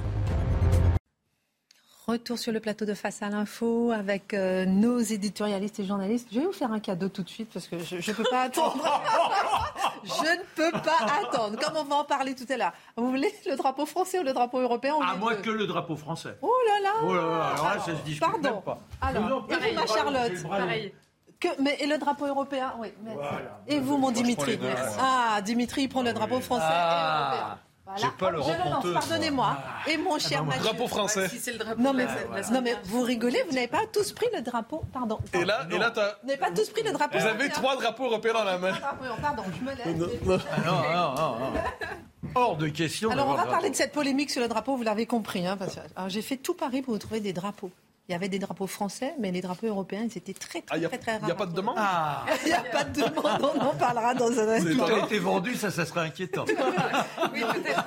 Retour sur le plateau de Face à l'info avec euh, nos éditorialistes et journalistes. Je vais vous faire un cadeau tout de suite parce que je ne peux pas attendre. je ne peux pas attendre. Comme on va en parler tout à l'heure. Vous voulez le drapeau français ou le drapeau européen À moi que le drapeau français. Oh là là Oh là là, alors là, ça se discute Pardon. même pas. Alors, et vous, ma Charlotte Pareil mais, et le drapeau européen Oui, Et vous, mon Dimitri Ah, Dimitri, il prend le drapeau français et européen. J'ai pas le Je pardonnez-moi. Ah. Et mon cher Mathieu. Drapeau français. Si c'est le drapeau non, mais, non, mais vous rigolez, vous n'avez pas tous pris le drapeau. Pardon. Et là, et là Vous n'avez pas tous pris le drapeau. Vous avez trois drapeaux européens dans la main. Pardon, je me lève. Non, non, non, non. Hors de question. Alors, on va parler de cette polémique sur le drapeau, vous l'avez compris. Hein, j'ai fait tout Paris pour vous trouver des drapeaux. Il y avait des drapeaux français, mais les drapeaux européens, ils étaient très, très, ah, très, très, rares. Il n'y a pas de demande ah. Il n'y a pas de demande, on en parlera dans un instant. Tout a été vendu, ça, ça serait inquiétant. oui, peut-être.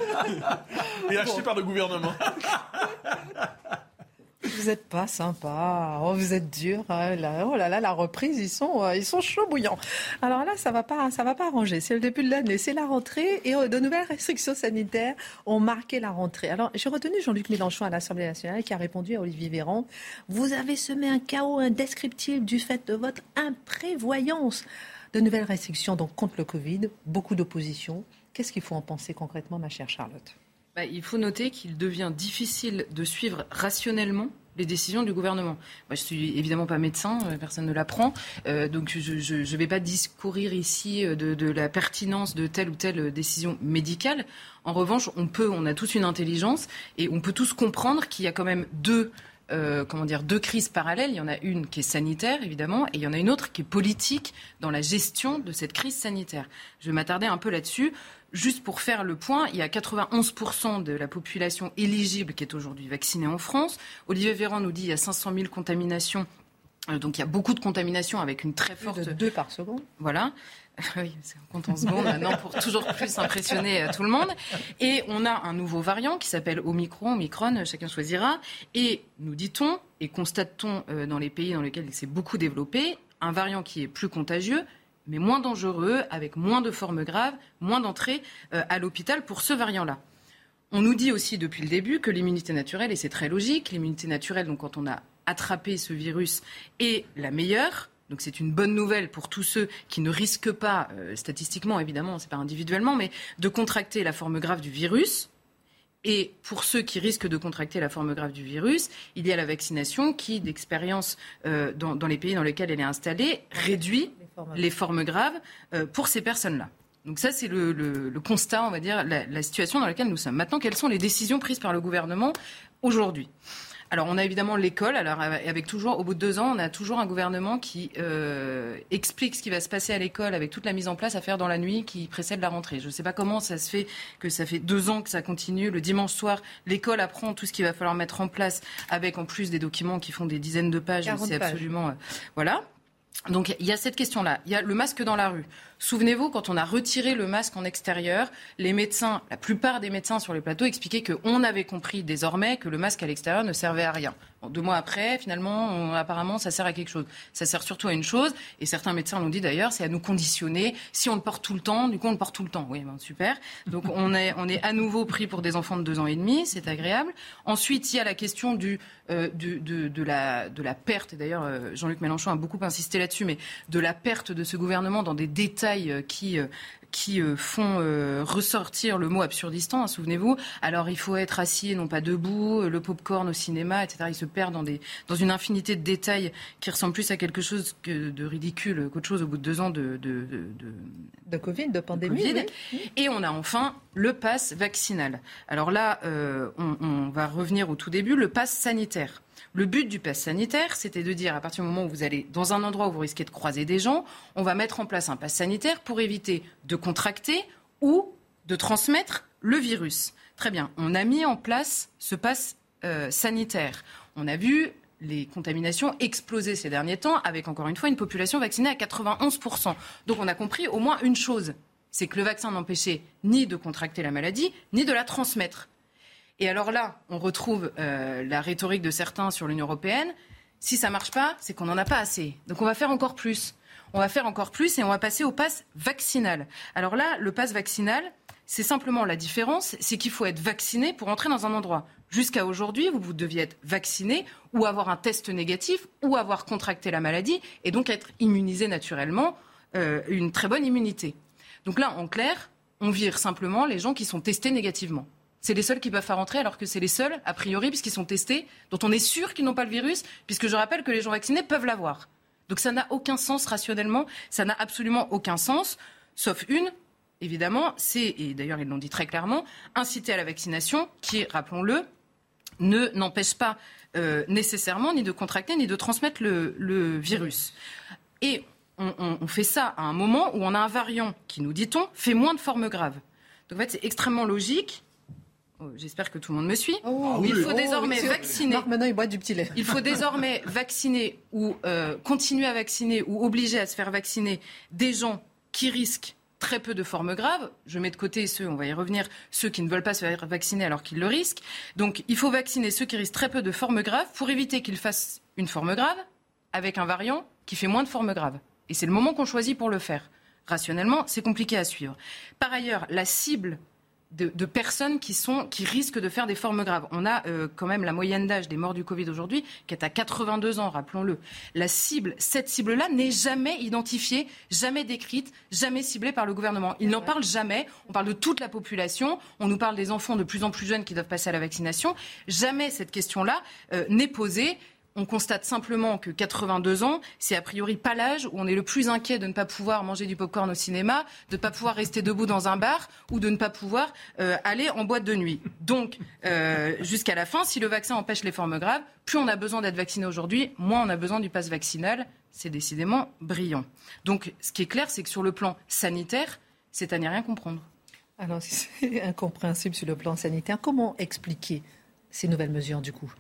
Et acheté par le gouvernement. Vous n'êtes pas sympa. Oh, vous êtes dur. Hein, oh là là, la reprise, ils sont, euh, ils sont chauds bouillants. Alors là, ça va va pas arranger. C'est le début de l'année, c'est la rentrée et euh, de nouvelles restrictions sanitaires ont marqué la rentrée. Alors, j'ai retenu Jean-Luc Mélenchon à l'Assemblée nationale qui a répondu à Olivier Véran. Vous avez semé un chaos indescriptible du fait de votre imprévoyance. De nouvelles restrictions donc contre le Covid, beaucoup d'opposition. Qu'est-ce qu'il faut en penser concrètement, ma chère Charlotte? Il faut noter qu'il devient difficile de suivre rationnellement les décisions du gouvernement. Moi, je suis évidemment pas médecin, euh, personne ne l'apprend, euh, donc je ne vais pas discourir ici euh, de, la pertinence de telle ou telle décision médicale. En revanche, on peut, on a tous une intelligence et on peut tous comprendre qu'il y a quand même deux comment dire, deux crises parallèles. Il y en a une qui est sanitaire, évidemment, et il y en a une autre qui est politique dans la gestion de cette crise sanitaire. Je vais m'attarder un peu là-dessus. Juste pour faire le point, il y a 91% de la population éligible qui est aujourd'hui vaccinée en France. Olivier Véran nous dit qu'il y a 500 000 contaminations. Euh, donc il y a beaucoup de contaminations avec une très forte... De deux par seconde. Voilà. Oui, c'est compte en secondes maintenant pour toujours plus impressionner euh, tout le monde. Et on a un nouveau variant qui s'appelle Omicron, Omicron, euh, chacun choisira. Et nous dit-on et constate-t-on dans les pays dans lesquels il s'est beaucoup développé, un variant qui est plus contagieux, mais moins dangereux, avec moins de formes graves, moins d'entrées à l'hôpital pour ce variant-là. On nous dit aussi depuis le début que l'immunité naturelle, et c'est très logique, l'immunité naturelle, donc quand on a attrapé ce virus, est la meilleure donc c'est une bonne nouvelle pour tous ceux qui ne risquent pas, euh, statistiquement évidemment, c'est pas individuellement, mais de contracter la forme grave du virus. Et pour ceux qui risquent de contracter la forme grave du virus, il y a la vaccination qui, d'expérience euh, dans, les pays dans lesquels elle est installée, réduit les formes, graves euh, pour ces personnes-là. Donc ça, c'est le, constat, on va dire, la situation dans laquelle nous sommes. Maintenant, quelles sont les décisions prises par le gouvernement aujourd'hui? Alors, on a évidemment l'école. Alors, avec toujours, au bout de deux ans, on a toujours un gouvernement qui euh, explique ce qui va se passer à l'école avec toute la mise en place à faire dans la nuit qui précède la rentrée. Je ne sais pas comment ça se fait que ça fait deux ans que ça continue. Le dimanche soir, l'école apprend tout ce qu'il va falloir mettre en place avec en plus des documents qui font des dizaines de pages. C'est absolument, euh, voilà. Donc il y a cette question-là. Il y a le masque dans la rue. Souvenez-vous, quand on a retiré le masque en extérieur, les médecins, la plupart des médecins sur les plateaux expliquaient qu'on avait compris désormais que le masque à l'extérieur ne servait à rien. deux mois après, finalement, apparemment, ça sert à quelque chose. Ça sert surtout à une chose, et certains médecins l'ont dit d'ailleurs, c'est à nous conditionner. Si on le porte tout le temps, du coup, on le porte tout le temps. Oui, super. Donc on est, on est à nouveau pris pour des enfants de deux ans et demi, c'est agréable. Ensuite, il y a la question euh, de, de, la, de la perte, et d'ailleurs euh, Jean-Luc Mélenchon a beaucoup insisté là-dessus, mais de la perte de ce gouvernement dans des détails euh, qui euh, qui euh, font ressortir le mot absurdistan, hein, souvenez-vous. Alors il faut être assis et non pas debout, le pop-corn au cinéma, etc. Il se perd dans, des, dans une infinité de détails qui ressemblent plus à quelque chose que de ridicule qu'autre chose au bout de deux ans de, de, de, de Covid, de pandémie. Et on a enfin le pass vaccinal. Alors là, on, on va revenir au tout début, le pass sanitaire. Le but du pass sanitaire, c'était de dire à partir du moment où vous allez dans un endroit où vous risquez de croiser des gens, on va mettre en place un pass sanitaire pour éviter de contracter ou de transmettre le virus. Très bien, on a mis en place ce pass euh, sanitaire. On a vu les contaminations exploser ces derniers temps avec encore une fois une population vaccinée à 91%. Donc on a compris au moins une chose, c'est que le vaccin n'empêchait ni de contracter la maladie, ni de la transmettre. Et alors là, on retrouve euh, la rhétorique de certains sur l'Union européenne. Si ça ne marche pas, c'est qu'on n'en a pas assez. Donc on va faire encore plus. On va faire encore plus et on va passer au pass vaccinal. Alors là, le pass vaccinal, c'est simplement la différence, c'est qu'il faut être vacciné pour entrer dans un endroit. Jusqu'à aujourd'hui, vous, deviez être vacciné ou avoir un test négatif ou avoir contracté la maladie et donc être immunisé naturellement, euh, une très bonne immunité. Donc là, en clair, on vire simplement les gens qui sont testés négativement c'est les seuls qui peuvent faire rentrer, alors que c'est les seuls, a priori, puisqu'ils sont testés, dont on est sûr qu'ils n'ont pas le virus, puisque je rappelle que les gens vaccinés peuvent l'avoir. Donc ça n'a aucun sens rationnellement, ça n'a absolument aucun sens, sauf une, évidemment, c'est, et d'ailleurs ils l'ont dit très clairement, inciter à la vaccination, qui, rappelons-le, ne n'empêche pas euh, nécessairement ni de contracter ni de transmettre le, virus. Et on, on, fait ça à un moment où on a un variant qui, nous dit-on, fait moins de formes graves. Donc en fait, c'est extrêmement logique j'espère que tout le monde me suit. Oh, il faut désormais vacciner. maintenant, il boit du petit lait. Il faut désormais vacciner ou euh, continuer à vacciner ou obliger à se faire vacciner des gens qui risquent très peu de formes graves. Je mets de côté ceux, on va y revenir, ceux qui ne veulent pas se faire vacciner alors qu'ils le risquent. Donc, il faut vacciner ceux qui risquent très peu de formes graves pour éviter qu'ils fassent une forme grave avec un variant qui fait moins de formes graves. Et c'est le moment qu'on choisit pour le faire. Rationnellement, c'est compliqué à suivre. Par ailleurs, la cible de, personnes qui, sont, qui risquent de faire des formes graves. On a euh, quand même la moyenne d'âge des morts du Covid aujourd'hui qui est à 82 ans, rappelons-le. La cible, cette cible-là n'est jamais identifiée, jamais décrite, jamais ciblée par le gouvernement. Il n'en parle jamais. On parle de toute la population. On nous parle des enfants de plus en plus jeunes qui doivent passer à la vaccination. Jamais cette question-là euh, n'est posée. On constate simplement que 82 ans, c'est a priori pas l'âge où on est le plus inquiet de ne pas pouvoir manger du pop-corn au cinéma, de ne pas pouvoir rester debout dans un bar ou de ne pas pouvoir euh, aller en boîte de nuit. Donc, euh, jusqu'à la fin, si le vaccin empêche les formes graves, plus on a besoin d'être vacciné aujourd'hui, moins on a besoin du pass vaccinal. C'est décidément brillant. Donc, ce qui est clair, c'est que sur le plan sanitaire, c'est à n'y rien comprendre. Alors, c'est incompréhensible sur le plan sanitaire. Comment expliquer ces nouvelles mesures du coup?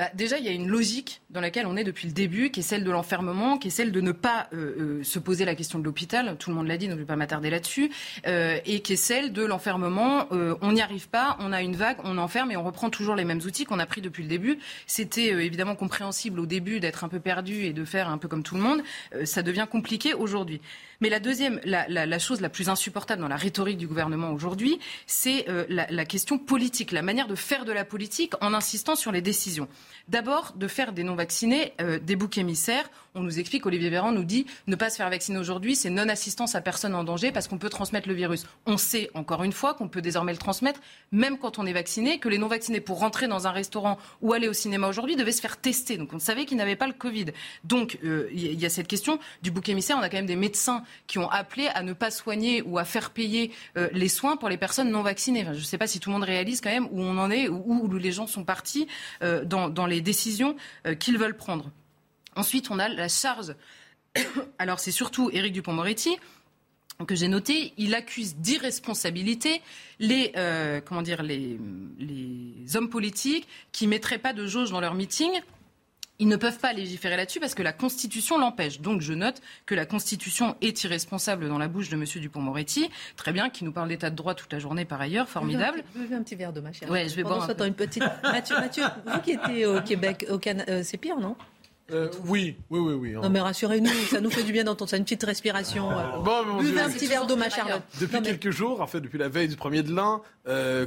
Bah, déjà, il y a une logique dans laquelle on est depuis le début, qui est celle de l'enfermement, qui est celle de ne pas euh, euh, se poser la question de l'hôpital. Tout le monde l'a dit, donc je ne vais pas m'attarder là-dessus. Euh, et qui est celle de l'enfermement. on n'y arrive pas, on a une vague, on enferme et on reprend toujours les mêmes outils qu'on a pris depuis le début. C'était évidemment compréhensible au début d'être un peu perdu et de faire un peu comme tout le monde. ça devient compliqué aujourd'hui. Mais la deuxième, la, chose la plus insupportable dans la rhétorique du gouvernement aujourd'hui, c'est euh, la, question politique, la manière de faire de la politique en insistant sur les décisions. D'abord, de faire des non-vaccinés euh, des boucs émissaires. On nous explique, Olivier Véran nous dit, ne pas se faire vacciner aujourd'hui, c'est non-assistance à personne en danger parce qu'on peut transmettre le virus. On sait, encore une fois, qu'on peut désormais le transmettre, même quand on est vacciné, que les non-vaccinés, pour rentrer dans un restaurant ou aller au cinéma aujourd'hui, devaient se faire tester. Donc on savait qu'ils n'avaient pas le Covid. Donc euh, il y a cette question du bouc émissaire. On a quand même des médecins qui ont appelé à ne pas soigner ou à faire payer euh, les soins pour les personnes non vaccinées. je ne sais pas si tout le monde réalise quand même où on en est, où, où les gens sont partis euh, dans, les décisions qu'ils veulent prendre. Ensuite, on a la charge. Alors, c'est surtout Éric Dupont-Moretti que j'ai noté, il accuse d'irresponsabilité les, comment dire, les, les hommes politiques qui mettraient pas de jauge dans leur meeting ils ne peuvent pas légiférer là-dessus parce que la Constitution l'empêche. Donc je note que la Constitution est irresponsable dans la bouche de M. Dupont-Moretti. Très bien, qui nous parle d'état de droit toute la journée par ailleurs, formidable. Je veux un petit verre de ma chère. Ouais, je vais boire un une petite. Mathieu, Mathieu, vous qui étiez au Québec, au Canada, euh, c'est pire, non? Euh, oui, oui, oui, oui. Non, mais rassurez-nous, ça nous fait du bien d'entendre ça, une petite respiration. Bon, Buvez un petit verre d'eau, ma Charlotte. Depuis quelques jours, en fait, depuis la veille du premier de l'an, euh,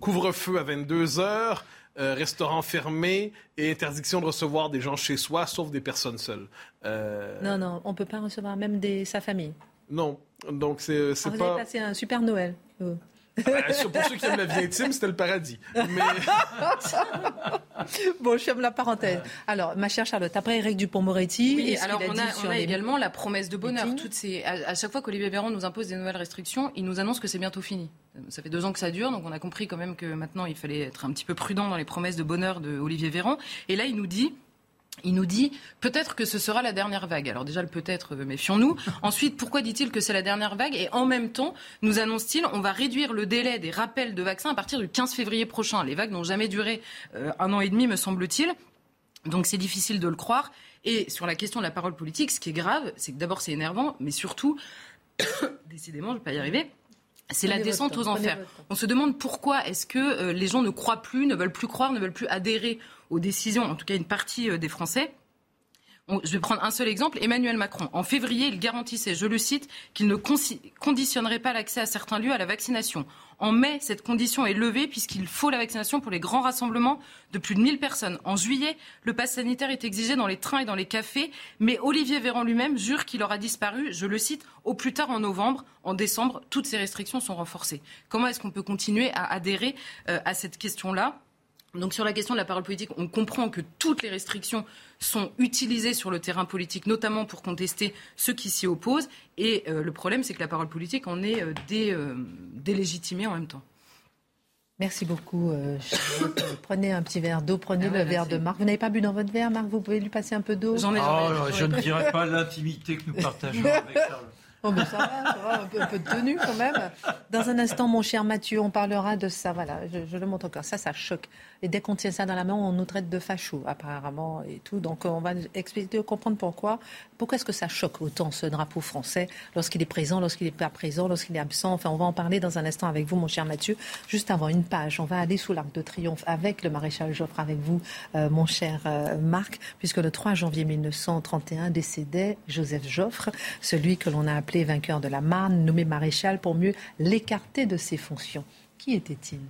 couvre-feu à 22 heures. Euh, restaurants fermés et interdiction de recevoir des gens chez soi, sauf des personnes seules. Euh... Non, non, on ne peut pas recevoir même des, sa famille. Non, donc c'est ah, vous pas... avez passé un super Noël. Ah, pour ceux qui aiment la vie intime, c'était le paradis. Mais... bon, je ferme la parenthèse. Alors, ma chère Charlotte, après Eric Dupont-Moretti, oui, alors on a, on a également la promesse de bonheur. Toutes ces, à, chaque fois qu'Olivier Véran nous impose des nouvelles restrictions, il nous annonce que c'est bientôt fini. Ça fait deux ans que ça dure, donc on a compris quand même que maintenant il fallait être un petit peu prudent dans les promesses de bonheur de Olivier Véran. Et là, il nous dit il nous dit peut-être que ce sera la dernière vague. Alors déjà le peut-être, euh, méfions-nous. Ensuite, pourquoi dit-il que c'est la dernière vague? Et en même temps, nous annonce-t-il on va réduire le délai des rappels de vaccins à partir du 15 février prochain. Les vagues n'ont jamais duré euh, un an et demi, me semble-t-il. Donc c'est difficile de le croire. Et sur la question de la parole politique, ce qui est grave, c'est que d'abord c'est énervant, mais surtout, décidément, je ne vais pas y arriver. C'est la descente aux enfers. On se demande pourquoi est-ce que euh, les gens ne croient plus, ne veulent plus croire, ne veulent plus adhérer aux décisions, en tout cas une partie euh, des Français. Je vais prendre un seul exemple. Emmanuel Macron, en février, il garantissait, je le cite, qu'il ne conditionnerait pas l'accès à certains lieux à la vaccination. En mai, cette condition est levée puisqu'il faut la vaccination pour les grands rassemblements de plus de 1000 personnes. En juillet, le pass sanitaire est exigé dans les trains et dans les cafés, mais Olivier Véran lui-même jure qu'il aura disparu, je le cite, au plus tard en novembre. En décembre, toutes ces restrictions sont renforcées. Comment est-ce qu'on peut continuer à adhérer euh, à cette question-là? Donc sur la question de la parole politique, on comprend que toutes les restrictions sont utilisées sur le terrain politique, notamment pour contester ceux qui s'y opposent. Et euh, le problème, c'est que la parole politique en est euh, euh, délégitimée en même temps. Merci beaucoup. prenez un petit verre d'eau, prenez ah le verre de Marc. Vous n'avez pas bu dans votre verre, Marc? Vous pouvez lui passer un peu d'eau? J'en ai, oh, Je ne dirais pas l'intimité que nous partageons avec Charles. Oh, ça va, un, peu, de tenue quand même. Dans un instant, mon cher Mathieu, on parlera de ça. Voilà, je, le montre encore. Ça, ça choque. Et dès qu'on tient ça dans la main, on nous traite de fachos, apparemment, et tout. Donc, on va expliquer, comprendre pourquoi. Pourquoi est-ce que ça choque autant ce drapeau français lorsqu'il est présent, lorsqu'il n'est pas présent, lorsqu'il est absent? Enfin, on va en parler dans un instant avec vous, mon cher Mathieu. Juste avant une page, on va aller sous l'Arc de Triomphe avec le maréchal Joffre, avec vous, euh, mon cher euh, Marc, puisque le 3 janvier 1931 décédait Joseph Joffre, celui que l'on a appelé vainqueur de la Marne, nommé maréchal pour mieux l'écarter de ses fonctions. Qui était-il?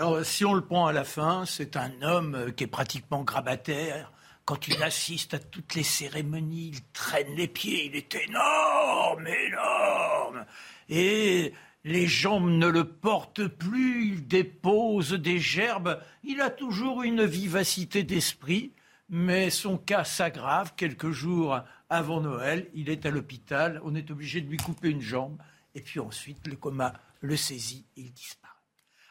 Alors, si on le prend à la fin, c'est un homme euh, qui est pratiquement grabataire. Quand il assiste à toutes les cérémonies, il traîne les pieds, il est énorme, énorme. Et les jambes ne le portent plus, il dépose des gerbes. Il a toujours une vivacité d'esprit, mais son cas s'aggrave quelques jours avant Noël, il est à l'hôpital, on est obligé de lui couper une jambe, et puis ensuite le coma le saisit il disparaît.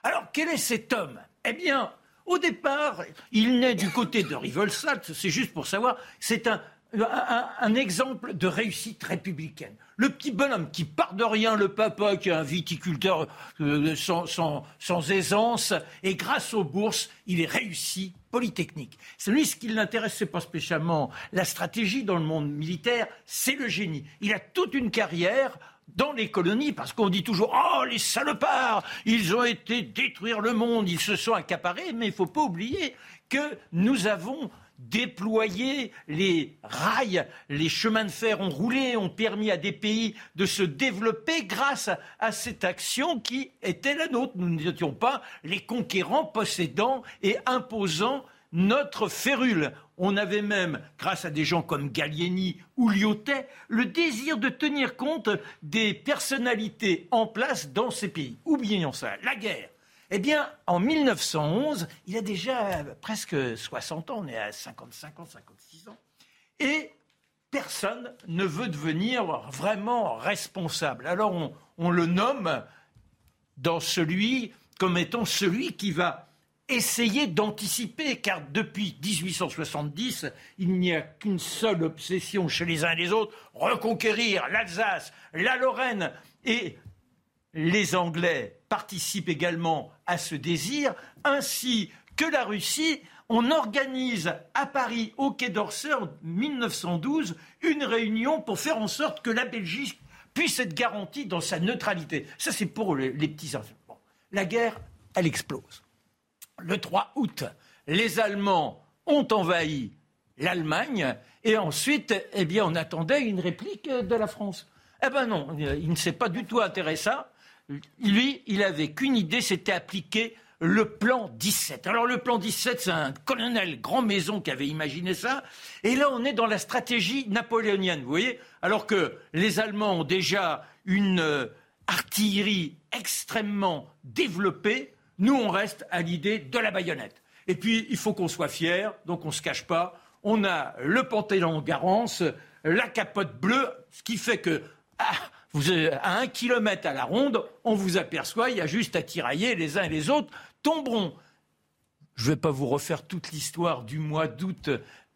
Alors quel est cet homme? Eh bien, au départ, il naît du côté de Rivolsat, c'est juste pour savoir, c'est un, exemple de réussite républicaine. Le petit bonhomme qui part de rien, le papa qui est un viticulteur euh, sans, aisance, et grâce aux bourses, il est réussi polytechnique. C'est lui ce qui l'intéresse, c'est pas spécialement la stratégie dans le monde militaire, c'est le génie. Il a toute une carrière dans les colonies, parce qu'on dit toujours Oh, les salopards, ils ont été détruire le monde, ils se sont accaparés, mais il ne faut pas oublier que nous avons déployer les rails, les chemins de fer ont roulé, ont permis à des pays de se développer grâce à, cette action qui était la nôtre. Nous n'étions pas les conquérants possédant et imposant notre férule. On avait même, grâce à des gens comme Gallieni ou Lyotet, le désir de tenir compte des personnalités en place dans ces pays. Oublions ça, la guerre eh bien, en 1911, il a déjà presque 60 ans, on est à 55 ans, 56 ans, et personne ne veut devenir vraiment responsable. Alors on, le nomme dans celui comme étant celui qui va essayer d'anticiper, car depuis 1870, il n'y a qu'une seule obsession chez les uns et les autres, reconquérir l'Alsace, la Lorraine, et les Anglais participent également à ce désir, ainsi que la Russie. on organise à Paris, au Quai d'Orsay, en 1912, une réunion pour faire en sorte que la Belgique puisse être garantie dans sa neutralité. Ça, c'est pour les, petits enfants. La guerre, elle explose. Le 3 août, les Allemands ont envahi l'Allemagne et ensuite, eh bien, on attendait une réplique de la France. Eh ben non, il ne s'est pas du tout intéressé ça. Lui, il avait qu'une idée, c'était appliquer le plan 17. Alors le plan 17, c'est un colonel grand maison qui avait imaginé ça. Et là, on est dans la stratégie napoléonienne, vous voyez Alors que les Allemands ont déjà une euh, artillerie extrêmement développée, nous, on reste à l'idée de la baïonnette. Et puis, il faut qu'on soit fier, donc on ne se cache pas. On a le pantalon Garance, la capote bleue, ce qui fait que ah, à un kilomètre à la ronde, on vous aperçoit, il y a juste à tirailler les uns et les autres tomberont. Je ne vais pas vous refaire toute l'histoire du mois d'août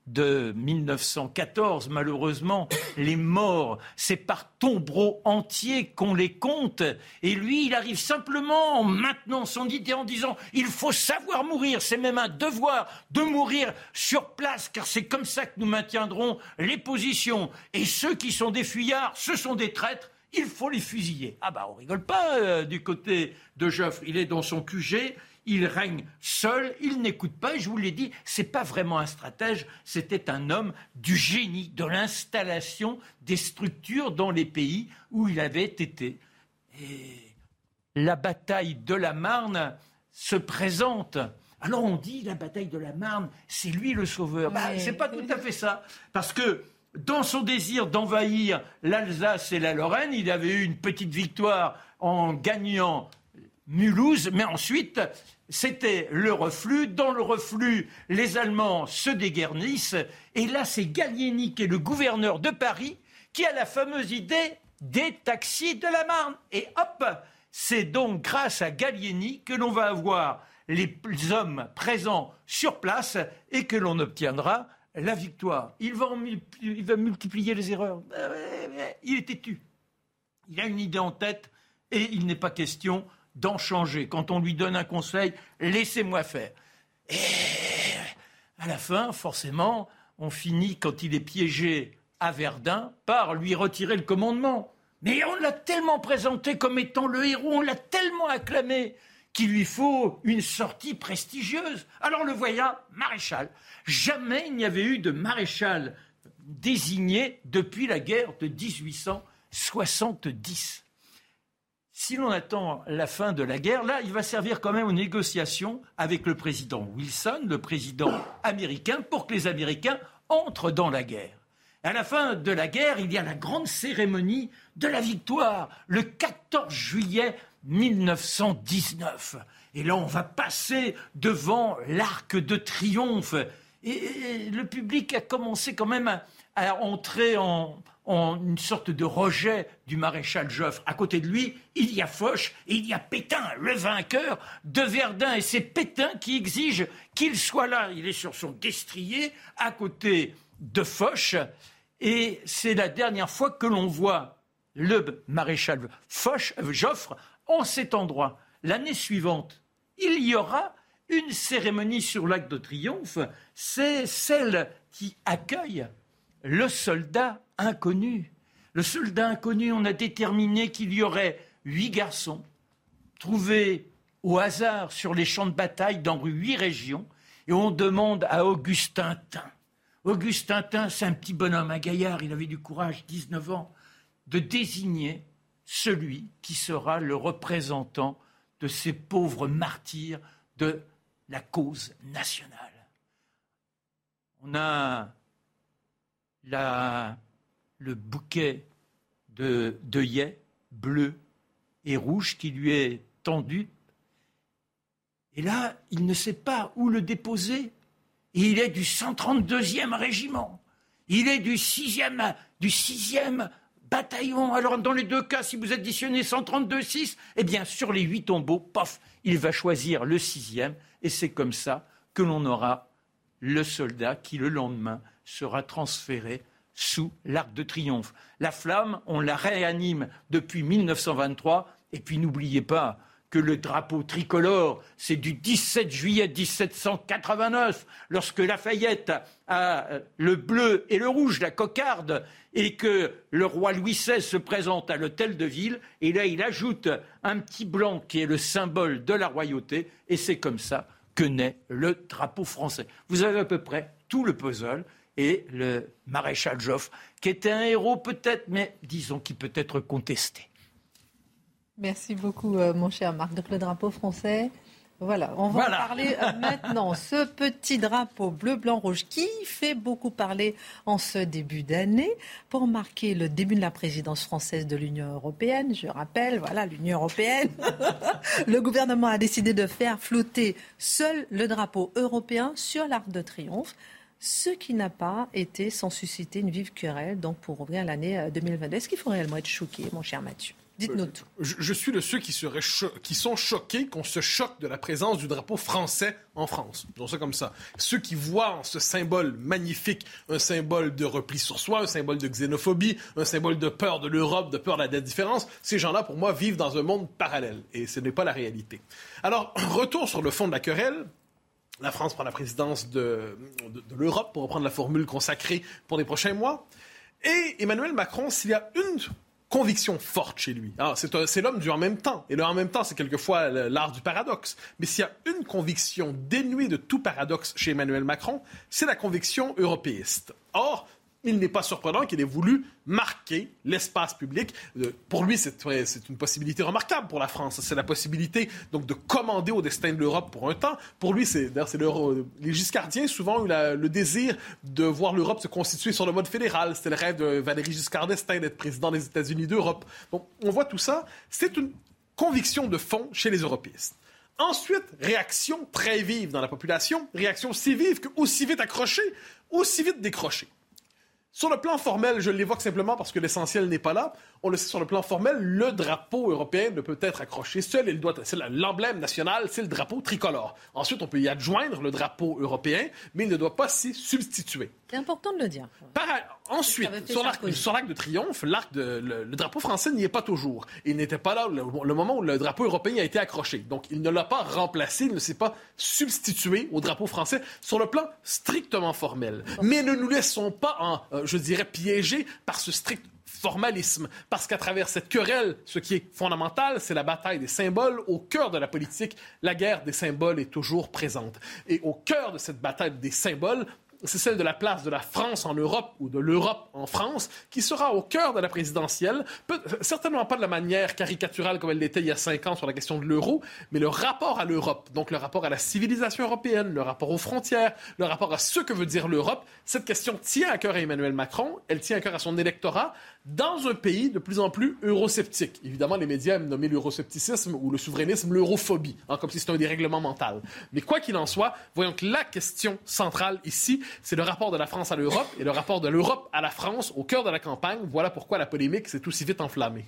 de 1914, malheureusement, les morts, c'est par tombereaux entiers qu'on les compte. Et lui, il arrive simplement en maintenant son idée en disant il faut savoir mourir, c'est même un devoir de mourir sur place, car c'est comme ça que nous maintiendrons les positions. Et ceux qui sont des fuyards, ce sont des traîtres. Il faut les fusiller. Ah bah on rigole pas euh, du côté de Joffre. Il est dans son QG, il règne seul, il n'écoute pas, et je vous l'ai dit, c'est pas vraiment un stratège, c'était un homme du génie, de l'installation des structures dans les pays où il avait été. Et la bataille de la Marne se présente. Alors on dit la bataille de la Marne, c'est lui le sauveur. Bah, c'est pas tout à fait ça, parce que dans son désir d'envahir l'Alsace et la Lorraine, il avait eu une petite victoire en gagnant Mulhouse, mais ensuite, c'était le reflux. Dans le reflux, les Allemands se déguernissent. Et là, c'est Gallieni, qui est le gouverneur de Paris, qui a la fameuse idée des taxis de la Marne. Et hop, c'est donc grâce à Gallieni que l'on va avoir les hommes présents sur place et que l'on obtiendra la victoire. Il va, il va multiplier les erreurs. Il est têtu. Il a une idée en tête et il n'est pas question d'en changer. Quand on lui donne un conseil, laissez-moi faire. Et à la fin, forcément, on finit, quand il est piégé à Verdun, par lui retirer le commandement. Mais on l'a tellement présenté comme étant le héros, on l'a tellement acclamé qu'il lui faut une sortie prestigieuse. Alors le voilà, maréchal. Jamais il n'y avait eu de maréchal désigné depuis la guerre de 1870 si l'on attend la fin de la guerre, là, il va servir quand même aux négociations avec le président Wilson, le président américain, pour que les Américains entrent dans la guerre. À la fin de la guerre, il y a la grande cérémonie de la victoire, le 14 juillet 1919. Et là, on va passer devant l'arc de triomphe. Et, le public a commencé quand même à entrer en, en une sorte de rejet du maréchal Joffre. À côté de lui, il y a Foch et il y a Pétain, le vainqueur de Verdun. Et c'est Pétain qui exige qu'il soit là. Il est sur son destrier à côté de Foch. Et c'est la dernière fois que l'on voit le maréchal Foch, euh, Joffre en cet endroit. L'année suivante, il y aura une cérémonie sur l'acte de triomphe. C'est celle qui accueille le soldat inconnu. Le soldat inconnu, on a déterminé qu'il y aurait huit garçons trouvés au hasard sur les champs de bataille dans huit régions, et on demande à Augustin Tin. Augustin Tin, c'est un petit bonhomme, un gaillard, il avait du courage, 19 ans, de désigner celui qui sera le représentant de ces pauvres martyrs de la cause nationale. On a le bouquet de d'œillets bleus et rouges qui lui est tendu. Et là, il ne sait pas où le déposer. Et il est du 132e régiment. Il est du 6e, du 6e bataillon. Alors, dans les deux cas, si vous additionnez 132-6, eh bien, sur les huit tombeaux, pof, il va choisir le 6e. Et c'est comme ça que l'on aura le soldat qui, le lendemain, sera transféré sous l'Arc de Triomphe. La flamme, on la réanime depuis 1923. Et puis n'oubliez pas que le drapeau tricolore, c'est du 17 juillet 1789, lorsque Lafayette a euh, le bleu et le rouge, la cocarde, et que le roi Louis XVI se présente à l'hôtel de ville, et là il ajoute un petit blanc qui est le symbole de la royauté, et c'est comme ça que naît le drapeau français. Vous avez à peu près tout le puzzle, et le maréchal Joffre, qui était un héros peut-être, mais disons qui peut être contesté. Merci beaucoup, euh, mon cher Marc. Donc le drapeau français, voilà, on va en parler euh, maintenant. Ce petit drapeau bleu, blanc, rouge qui fait beaucoup parler en ce début d'année pour marquer le début de la présidence française de l'Union européenne. Je rappelle, voilà, l'Union européenne. le gouvernement a décidé de faire flotter seul le drapeau européen sur l'Arc de Triomphe ce qui n'a pas été sans susciter une vive querelle donc pour ouvrir l'année 2022. Euh, Est-ce qu'il faut réellement être choqué, mon cher Mathieu? Dites-nous tout. Je, suis de ceux qui, seraient qui sont choqués qu'on se choque de la présence du drapeau français en France. Disons ça comme ça. Ceux qui voient en ce symbole magnifique un symbole de repli sur soi, un symbole de xénophobie, un symbole de peur de l'Europe, de peur de la différence, ces gens-là, pour moi, vivent dans un monde parallèle. Et ce n'est pas la réalité. Alors, retour sur le fond de la querelle la France prend la présidence de, l'Europe, pour reprendre la formule consacrée pour les prochains mois. Et Emmanuel Macron, s'il y a une conviction forte chez lui. C'est l'homme du en même temps. Et le en même temps, c'est quelquefois l'art du paradoxe. Mais s'il y a une conviction dénuée de tout paradoxe chez Emmanuel Macron, c'est la conviction européiste. Or, il n'est pas surprenant qu'il ait voulu marquer l'espace public. Euh, pour lui, c'est une possibilité remarquable pour la France. C'est la possibilité donc de commander au destin de l'Europe pour un temps. Pour lui, c'est les Giscardiens souvent eu le désir de voir l'Europe se constituer sur le mode fédéral. C'était le rêve de Valéry Giscard d'Estaing d'être président des États-Unis d'Europe. Donc, on voit tout ça. C'est une conviction de fond chez les européistes. Ensuite, réaction très vive dans la population, réaction si vive que aussi vite accrochée, aussi vite décrochée. Sur le plan formel, je l'évoque simplement parce que l'essentiel n'est pas là. On le sait sur le plan formel, le drapeau européen ne peut être accroché seul. Il doit, c'est l'emblème national, c'est le drapeau tricolore. Ensuite, on peut y adjoindre le drapeau européen, mais il ne doit pas s'y substituer. C'est important de le dire. ensuite, sur l'arc, de triomphe, l'arc de, le, drapeau français n'y est pas toujours. Il n'était pas là le, moment où le drapeau européen a été accroché. Donc, il ne l'a pas remplacé, il ne s'est pas substitué au drapeau français sur le plan strictement formel. Mais ne nous laissons pas, en, euh, je dirais, piéger par ce strict formalisme. Parce qu'à travers cette querelle, ce qui est fondamental, c'est la bataille des symboles. Au cœur de la politique, la guerre des symboles est toujours présente. Et au cœur de cette bataille des symboles, c'est celle de la place de la France en Europe ou de l'Europe en France, qui sera au cœur de la présidentielle. certainement pas de la manière caricaturale comme elle l'était il y a cinq ans sur la question de l'euro, mais le rapport à l'Europe, donc le rapport à la civilisation européenne, le rapport aux frontières, le rapport à ce que veut dire l'Europe, cette question tient à cœur à Emmanuel Macron, elle tient à cœur à son électorat, dans un pays de plus en plus eurosceptique. Évidemment, les médias aiment nommer l'euroscepticisme ou le souverainisme l'europhobie, hein, comme si c'était un dérèglement mental. Mais quoi qu'il en soit, voyons que la question centrale ici, c'est le rapport de la France à l'Europe et le rapport de l'Europe à la France au cœur de la campagne. Voilà pourquoi la polémique s'est aussi vite enflammée.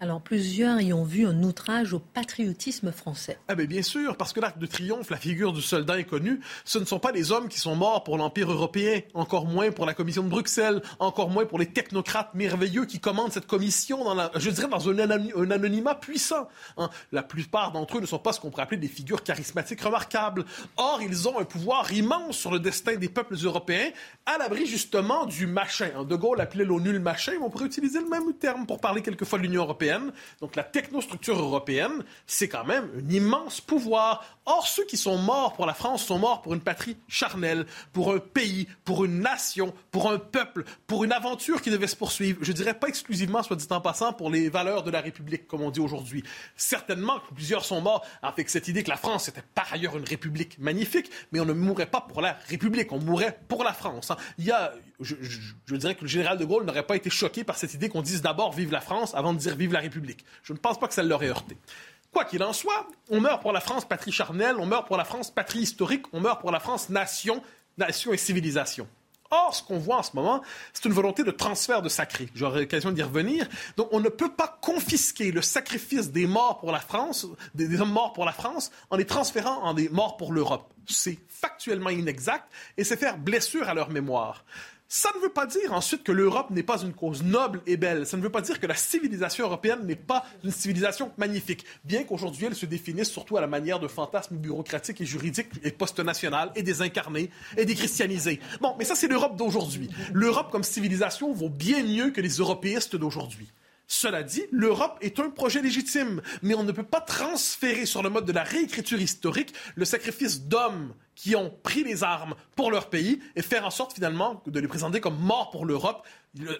Alors plusieurs y ont vu un outrage au patriotisme français. Ah ben bien sûr, parce que l'arc de triomphe, la figure du soldat inconnu, ce ne sont pas les hommes qui sont morts pour l'Empire européen, encore moins pour la Commission de Bruxelles, encore moins pour les technocrates merveilleux qui commandent cette commission, dans la, je dirais dans un, anonymat puissant. Hein. La plupart d'entre eux ne sont pas ce qu'on pourrait appeler des figures charismatiques remarquables. Or, ils ont un pouvoir immense sur le destin des peuples européens, à l'abri justement du machin. De Gaulle appelait l'ONU le machin, mais on pourrait utiliser le même terme pour parler quelquefois de l'Union européenne donc la technostructure européenne, c'est quand même un immense pouvoir. Or, ceux qui sont morts pour la France sont morts pour une patrie charnelle, pour un pays, pour une nation, pour un peuple, pour une aventure qui devait se poursuivre. Je dirais pas exclusivement, soit dit en passant, pour les valeurs de la République, comme on dit aujourd'hui. Certainement que plusieurs sont morts avec cette idée que la France était par ailleurs une République magnifique, mais on ne mourrait pas pour la République, on mourrait pour la France. Hein. Il y a je, dirais que le général de Gaulle n'aurait pas été choqué par cette idée qu'on dise d'abord vive la France avant de dire vive la République. Je ne pense pas que ça l'aurait heurté. Quoi qu'il en soit, on meurt pour la France patrie charnelle, on meurt pour la France patrie historique, on meurt pour la France nation, nation et civilisation. Or, ce qu'on voit en ce moment, c'est une volonté de transfert de sacré. J'aurai l'occasion d'y revenir. Donc, on ne peut pas confisquer le sacrifice des morts pour la France, des hommes morts pour la France, en les transférant en des morts pour l'Europe. C'est factuellement inexact et c'est faire blessure à leur mémoire. Ça ne veut pas dire ensuite que l'Europe n'est pas une cause noble et belle. Ça ne veut pas dire que la civilisation européenne n'est pas une civilisation magnifique, bien qu'aujourd'hui elle se définisse surtout à la manière de fantasmes bureaucratiques et juridiques et post-nationales et désincarnés et déchristianisés. Bon, mais ça c'est l'Europe d'aujourd'hui. L'Europe comme civilisation vaut bien mieux que les européistes d'aujourd'hui. Cela dit, l'Europe est un projet légitime, mais on ne peut pas transférer sur le mode de la réécriture historique le sacrifice d'hommes qui ont pris les armes pour leur pays et faire en sorte finalement de les présenter comme morts pour l'Europe.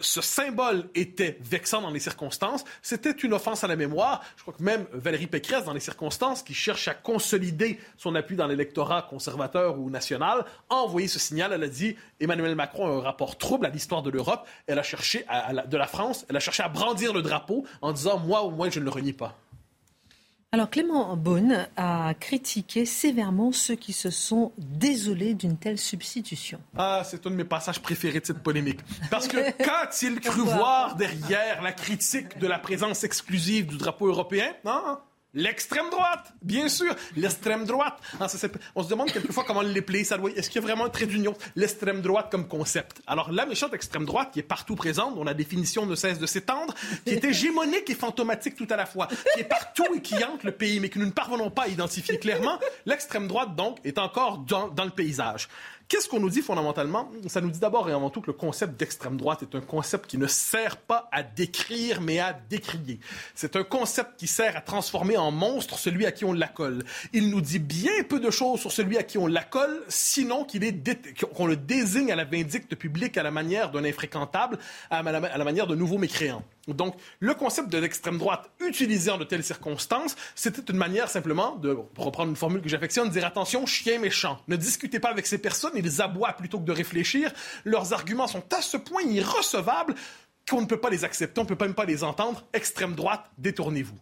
Ce symbole était vexant dans les circonstances. C'était une offense à la mémoire. Je crois que même Valérie Pécresse, dans les circonstances, qui cherche à consolider son appui dans l'électorat conservateur ou national, a envoyé ce signal. Elle a dit Emmanuel Macron a un rapport trouble à l'histoire de l'Europe. Elle a cherché de la France. Elle a cherché à brandir le drapeau en disant moi au moins je ne le renie pas. Alors Clément Beaune a critiqué sévèrement ceux qui se sont désolés d'une telle substitution. Ah, c'est un de mes passages préférés de cette polémique. Parce que qu'a-t-il cru voir derrière la critique de la présence exclusive du drapeau européen hein? L'extrême droite, bien sûr, l'extrême droite. Ah, on se demande quelquefois comment l'épeler. Ça Est-ce qu'il y a vraiment un trait d'union? L'extrême droite comme concept. Alors la méchante extrême droite, qui est partout présente, dont la définition ne cesse de s'étendre, qui est hégémonique et fantomatique tout à la fois, qui est partout et qui hante le pays, mais que nous ne parvenons pas à identifier clairement, l'extrême droite donc est encore dans le paysage. Qu'est-ce qu'on nous dit fondamentalement? Ça nous dit d'abord et avant tout que le concept d'extrême droite est un concept qui ne sert pas à décrire, mais à décrier. C'est un concept qui sert à transformer en monstre celui à qui on l'accole. Il nous dit bien peu de choses sur celui à qui on l'accole, sinon qu'on le désigne à la vindicte publique à la manière d'un infréquentable, à la manière de nouveaux mécréants. Donc, le concept de l'extrême droite utilisé en de telles circonstances, c'était une manière simplement de, reprendre une formule que j'affectionne, dire attention, chien méchant. Ne discutez pas avec ces personnes, ils aboient plutôt que de réfléchir. Leurs arguments sont à ce point irrecevables qu'on ne peut pas les accepter, on ne peut même pas les entendre. Extrême droite, détournez-vous.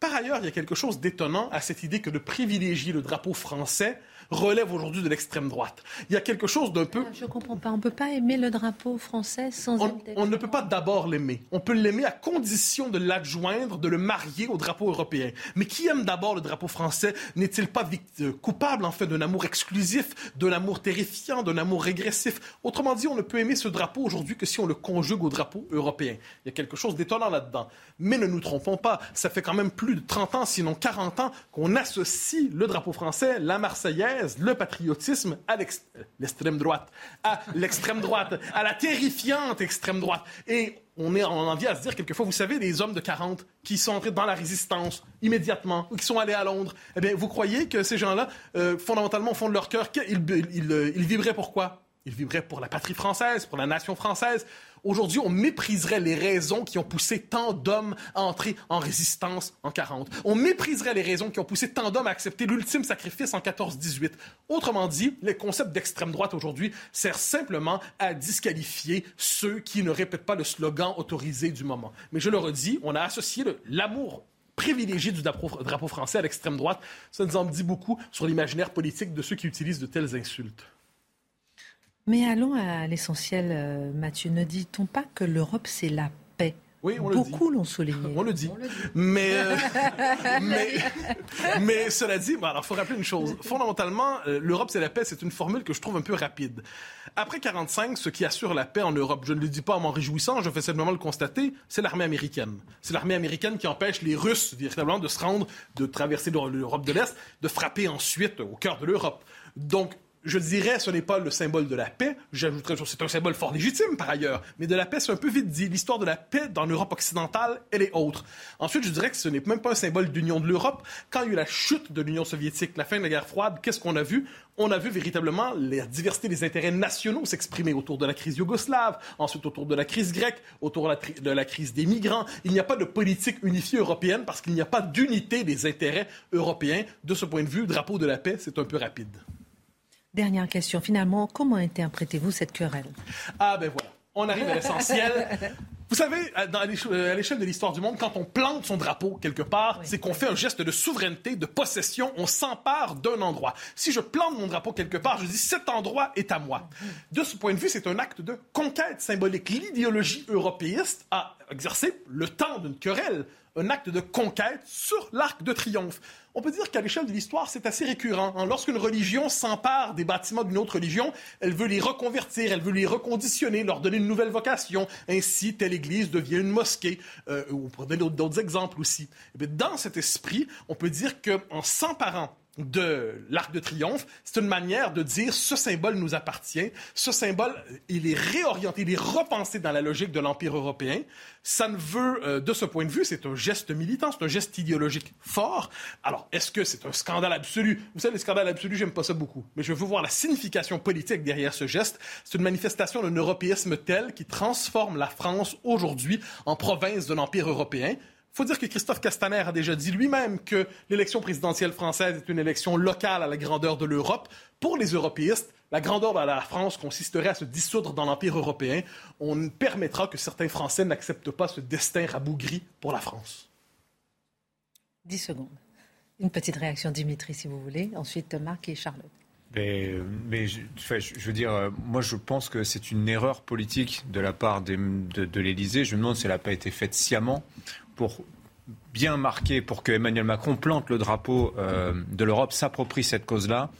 Par ailleurs, il y a quelque chose d'étonnant à cette idée que de privilégier le drapeau français relève aujourd'hui de l'extrême droite. Il y a quelque chose d'un peu... Je comprends pas. On ne peut pas aimer le drapeau français sans... On, on ne peut pas d'abord l'aimer. On peut l'aimer à condition de l'adjoindre, de le marier au drapeau européen. Mais qui aime d'abord le drapeau français? N'est-il pas euh, coupable en fait d'un amour exclusif, d'un amour terrifiant, d'un amour régressif? Autrement dit, on ne peut aimer ce drapeau aujourd'hui que si on le conjugue au drapeau européen. Il y a quelque chose d'étonnant là-dedans. Mais ne nous trompons pas, ça fait quand même plus de 30 ans, sinon 40 ans, qu'on associe le drapeau français, la Marseillaise, le patriotisme à l'extrême droite, à l'extrême droite, à la terrifiante extrême droite. Et on, est, en envie à se dire quelquefois, vous savez, des hommes de 40 qui sont entrés dans la résistance immédiatement ou qui sont allés à Londres, eh bien, vous croyez que ces gens-là, euh, fondamentalement, au fond de leur cœur, ils, ils, euh, ils vibraient pour quoi? Ils vibraient pour la patrie française, pour la nation française. Aujourd'hui, on mépriserait les raisons qui ont poussé tant d'hommes à entrer en résistance en 40. On mépriserait les raisons qui ont poussé tant d'hommes à accepter l'ultime sacrifice en 14-18. Autrement dit, le concept d'extrême droite aujourd'hui sert simplement à disqualifier ceux qui ne répètent pas le slogan autorisé du moment. Mais je le redis, on a associé l'amour privilégié du drapeau, drapeau français à l'extrême droite. Ça nous en dit beaucoup sur l'imaginaire politique de ceux qui utilisent de telles insultes. Mais allons à l'essentiel, euh, Mathieu. Ne dit-on pas que l'Europe, c'est la paix? Oui, on Beaucoup l'ont souligné. On le dit. Mais, euh, mais, mais, cela dit, bon, alors il faut rappeler une chose. Fondamentalement, euh, l'Europe, c'est la paix, c'est une formule que je trouve un peu rapide. Après 45, ce qui assure la paix en Europe, je ne le dis pas en m'en réjouissant, je fais simplement le constater, c'est l'armée américaine. C'est l'armée américaine qui empêche les Russes, véritablement, de se rendre, de traverser l'Europe de l'Est, de frapper ensuite au cœur de l'Europe. Donc, je dirais, ce n'est pas le symbole de la paix. J'ajouterais, c'est un symbole fort légitime par ailleurs, mais de la paix, c'est un peu vite dit. L'histoire de la paix dans l'Europe occidentale, elle est autre. Ensuite, je dirais que ce n'est même pas un symbole d'union de l'Europe. Quand il y a eu la chute de l'Union soviétique, la fin de la guerre froide, qu'est-ce qu'on a vu? On a vu véritablement la diversité des intérêts nationaux s'exprimer autour de la crise yougoslave, ensuite autour de la crise grecque, autour de la crise des migrants. Il n'y a pas de politique unifiée européenne parce qu'il n'y a pas d'unité des intérêts européens. De ce point de vue, drapeau de la paix, c'est un peu rapide. Dernière question. Finalement, comment interprétez-vous cette querelle? Ah ben voilà, on arrive à l'essentiel. Vous savez, euh, à l'échelle de l'histoire du monde, quand on plante son drapeau quelque part, c'est qu'on fait un geste de souveraineté, de possession, on s'empare d'un endroit. Si je plante mon drapeau quelque part, je dis cet endroit est à moi. De ce point de vue, c'est un acte de conquête symbolique. L'idéologie européiste a exercé le temps d'une querelle un acte de conquête sur l'arc de triomphe. On peut dire qu'à l'échelle de l'histoire, c'est assez récurrent. Hein. Lorsqu'une religion s'empare des bâtiments d'une autre religion, elle veut les reconvertir, elle veut les reconditionner, leur donner une nouvelle vocation. Ainsi, telle église devient une mosquée. Euh, ou pour donner d'autres exemples aussi. Et eh dans cet esprit, on peut dire qu'en s'emparant de l'Arc de Triomphe, c'est une manière de dire ce symbole nous appartient. Ce symbole, il est réorienté, il est repensé dans la logique de l'Empire européen. Ça ne veut, euh, de ce point de vue, c'est un geste militant, c'est un geste idéologique fort. Alors, est-ce que c'est un scandale absolu? Vous savez, les scandales absolus, j'aime pas ça beaucoup. Mais je veux voir la signification politique derrière ce geste. C'est une manifestation d'un européisme tel qui transforme la France aujourd'hui en province de l'Empire européen faut dire que Christophe Castaner a déjà dit lui-même que l'élection présidentielle française est une élection locale à la grandeur de l'Europe. Pour les européistes, la grandeur de la France consisterait à se dissoudre dans l'Empire européen. On permettra que certains Français n'acceptent pas ce destin rabougri pour la France. 10 secondes. Une petite réaction, Dimitri, si vous voulez. Ensuite, Marc et Charlotte. Mais, je, veux dire, euh, moi je pense que c'est une erreur politique de la part de, de l'Élysée. Je me demande si elle n'a pas été faite sciemment pour bien marquer pour que Emmanuel Macron plante le drapeau euh, de l'Europe, s'approprie cette cause-là,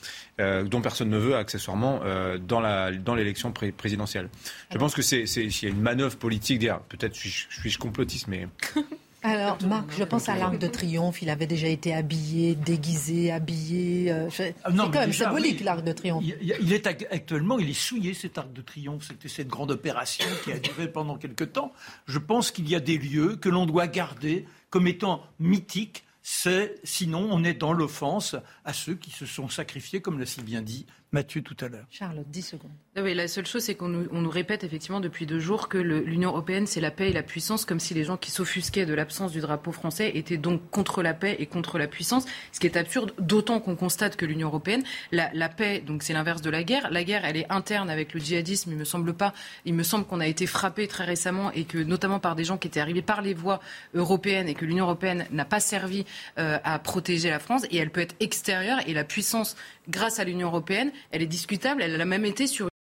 euh, dont personne ne veut accessoirement euh, dans l'élection présidentielle. Je pense que c'est y a une manœuvre politique derrière. Peut-être suis-je suis complotiste, mais Alors, Marc, je pense à l'Arc de Triomphe. Il avait déjà été habillé, déguisé, habillé. Ah c'est quand même symbolique, l'Arc de Triomphe. Il, est actuellement, il est souillé, cet Arc de Triomphe. C'était cette grande opération qui a duré pendant quelque temps. Je pense qu'il y a des lieux que l'on doit garder comme étant mythiques. C'est, sinon, on est dans l'offense à ceux qui se sont sacrifiés, comme l'a si bien dit Mathieu tout à l'heure. Charlotte, 10 secondes. Ah la seule chose, c'est qu'on nous, répète effectivement depuis deux jours que l'Union européenne, c'est la paix et la puissance, comme si les gens qui s'offusquaient de l'absence du drapeau français étaient donc contre la paix et contre la puissance, ce qui est absurde, d'autant qu'on constate que l'Union européenne, la, paix, donc c'est l'inverse de la guerre. La guerre, elle est interne avec le djihadisme, il me semble pas. Il me semble qu'on a été frappé très récemment et que, notamment par des gens qui étaient arrivés par les voies européennes et que l'Union européenne n'a pas servi euh, à protéger la France et elle peut être extérieure et la puissance, grâce à l'Union européenne, elle est discutable. Elle a même été sur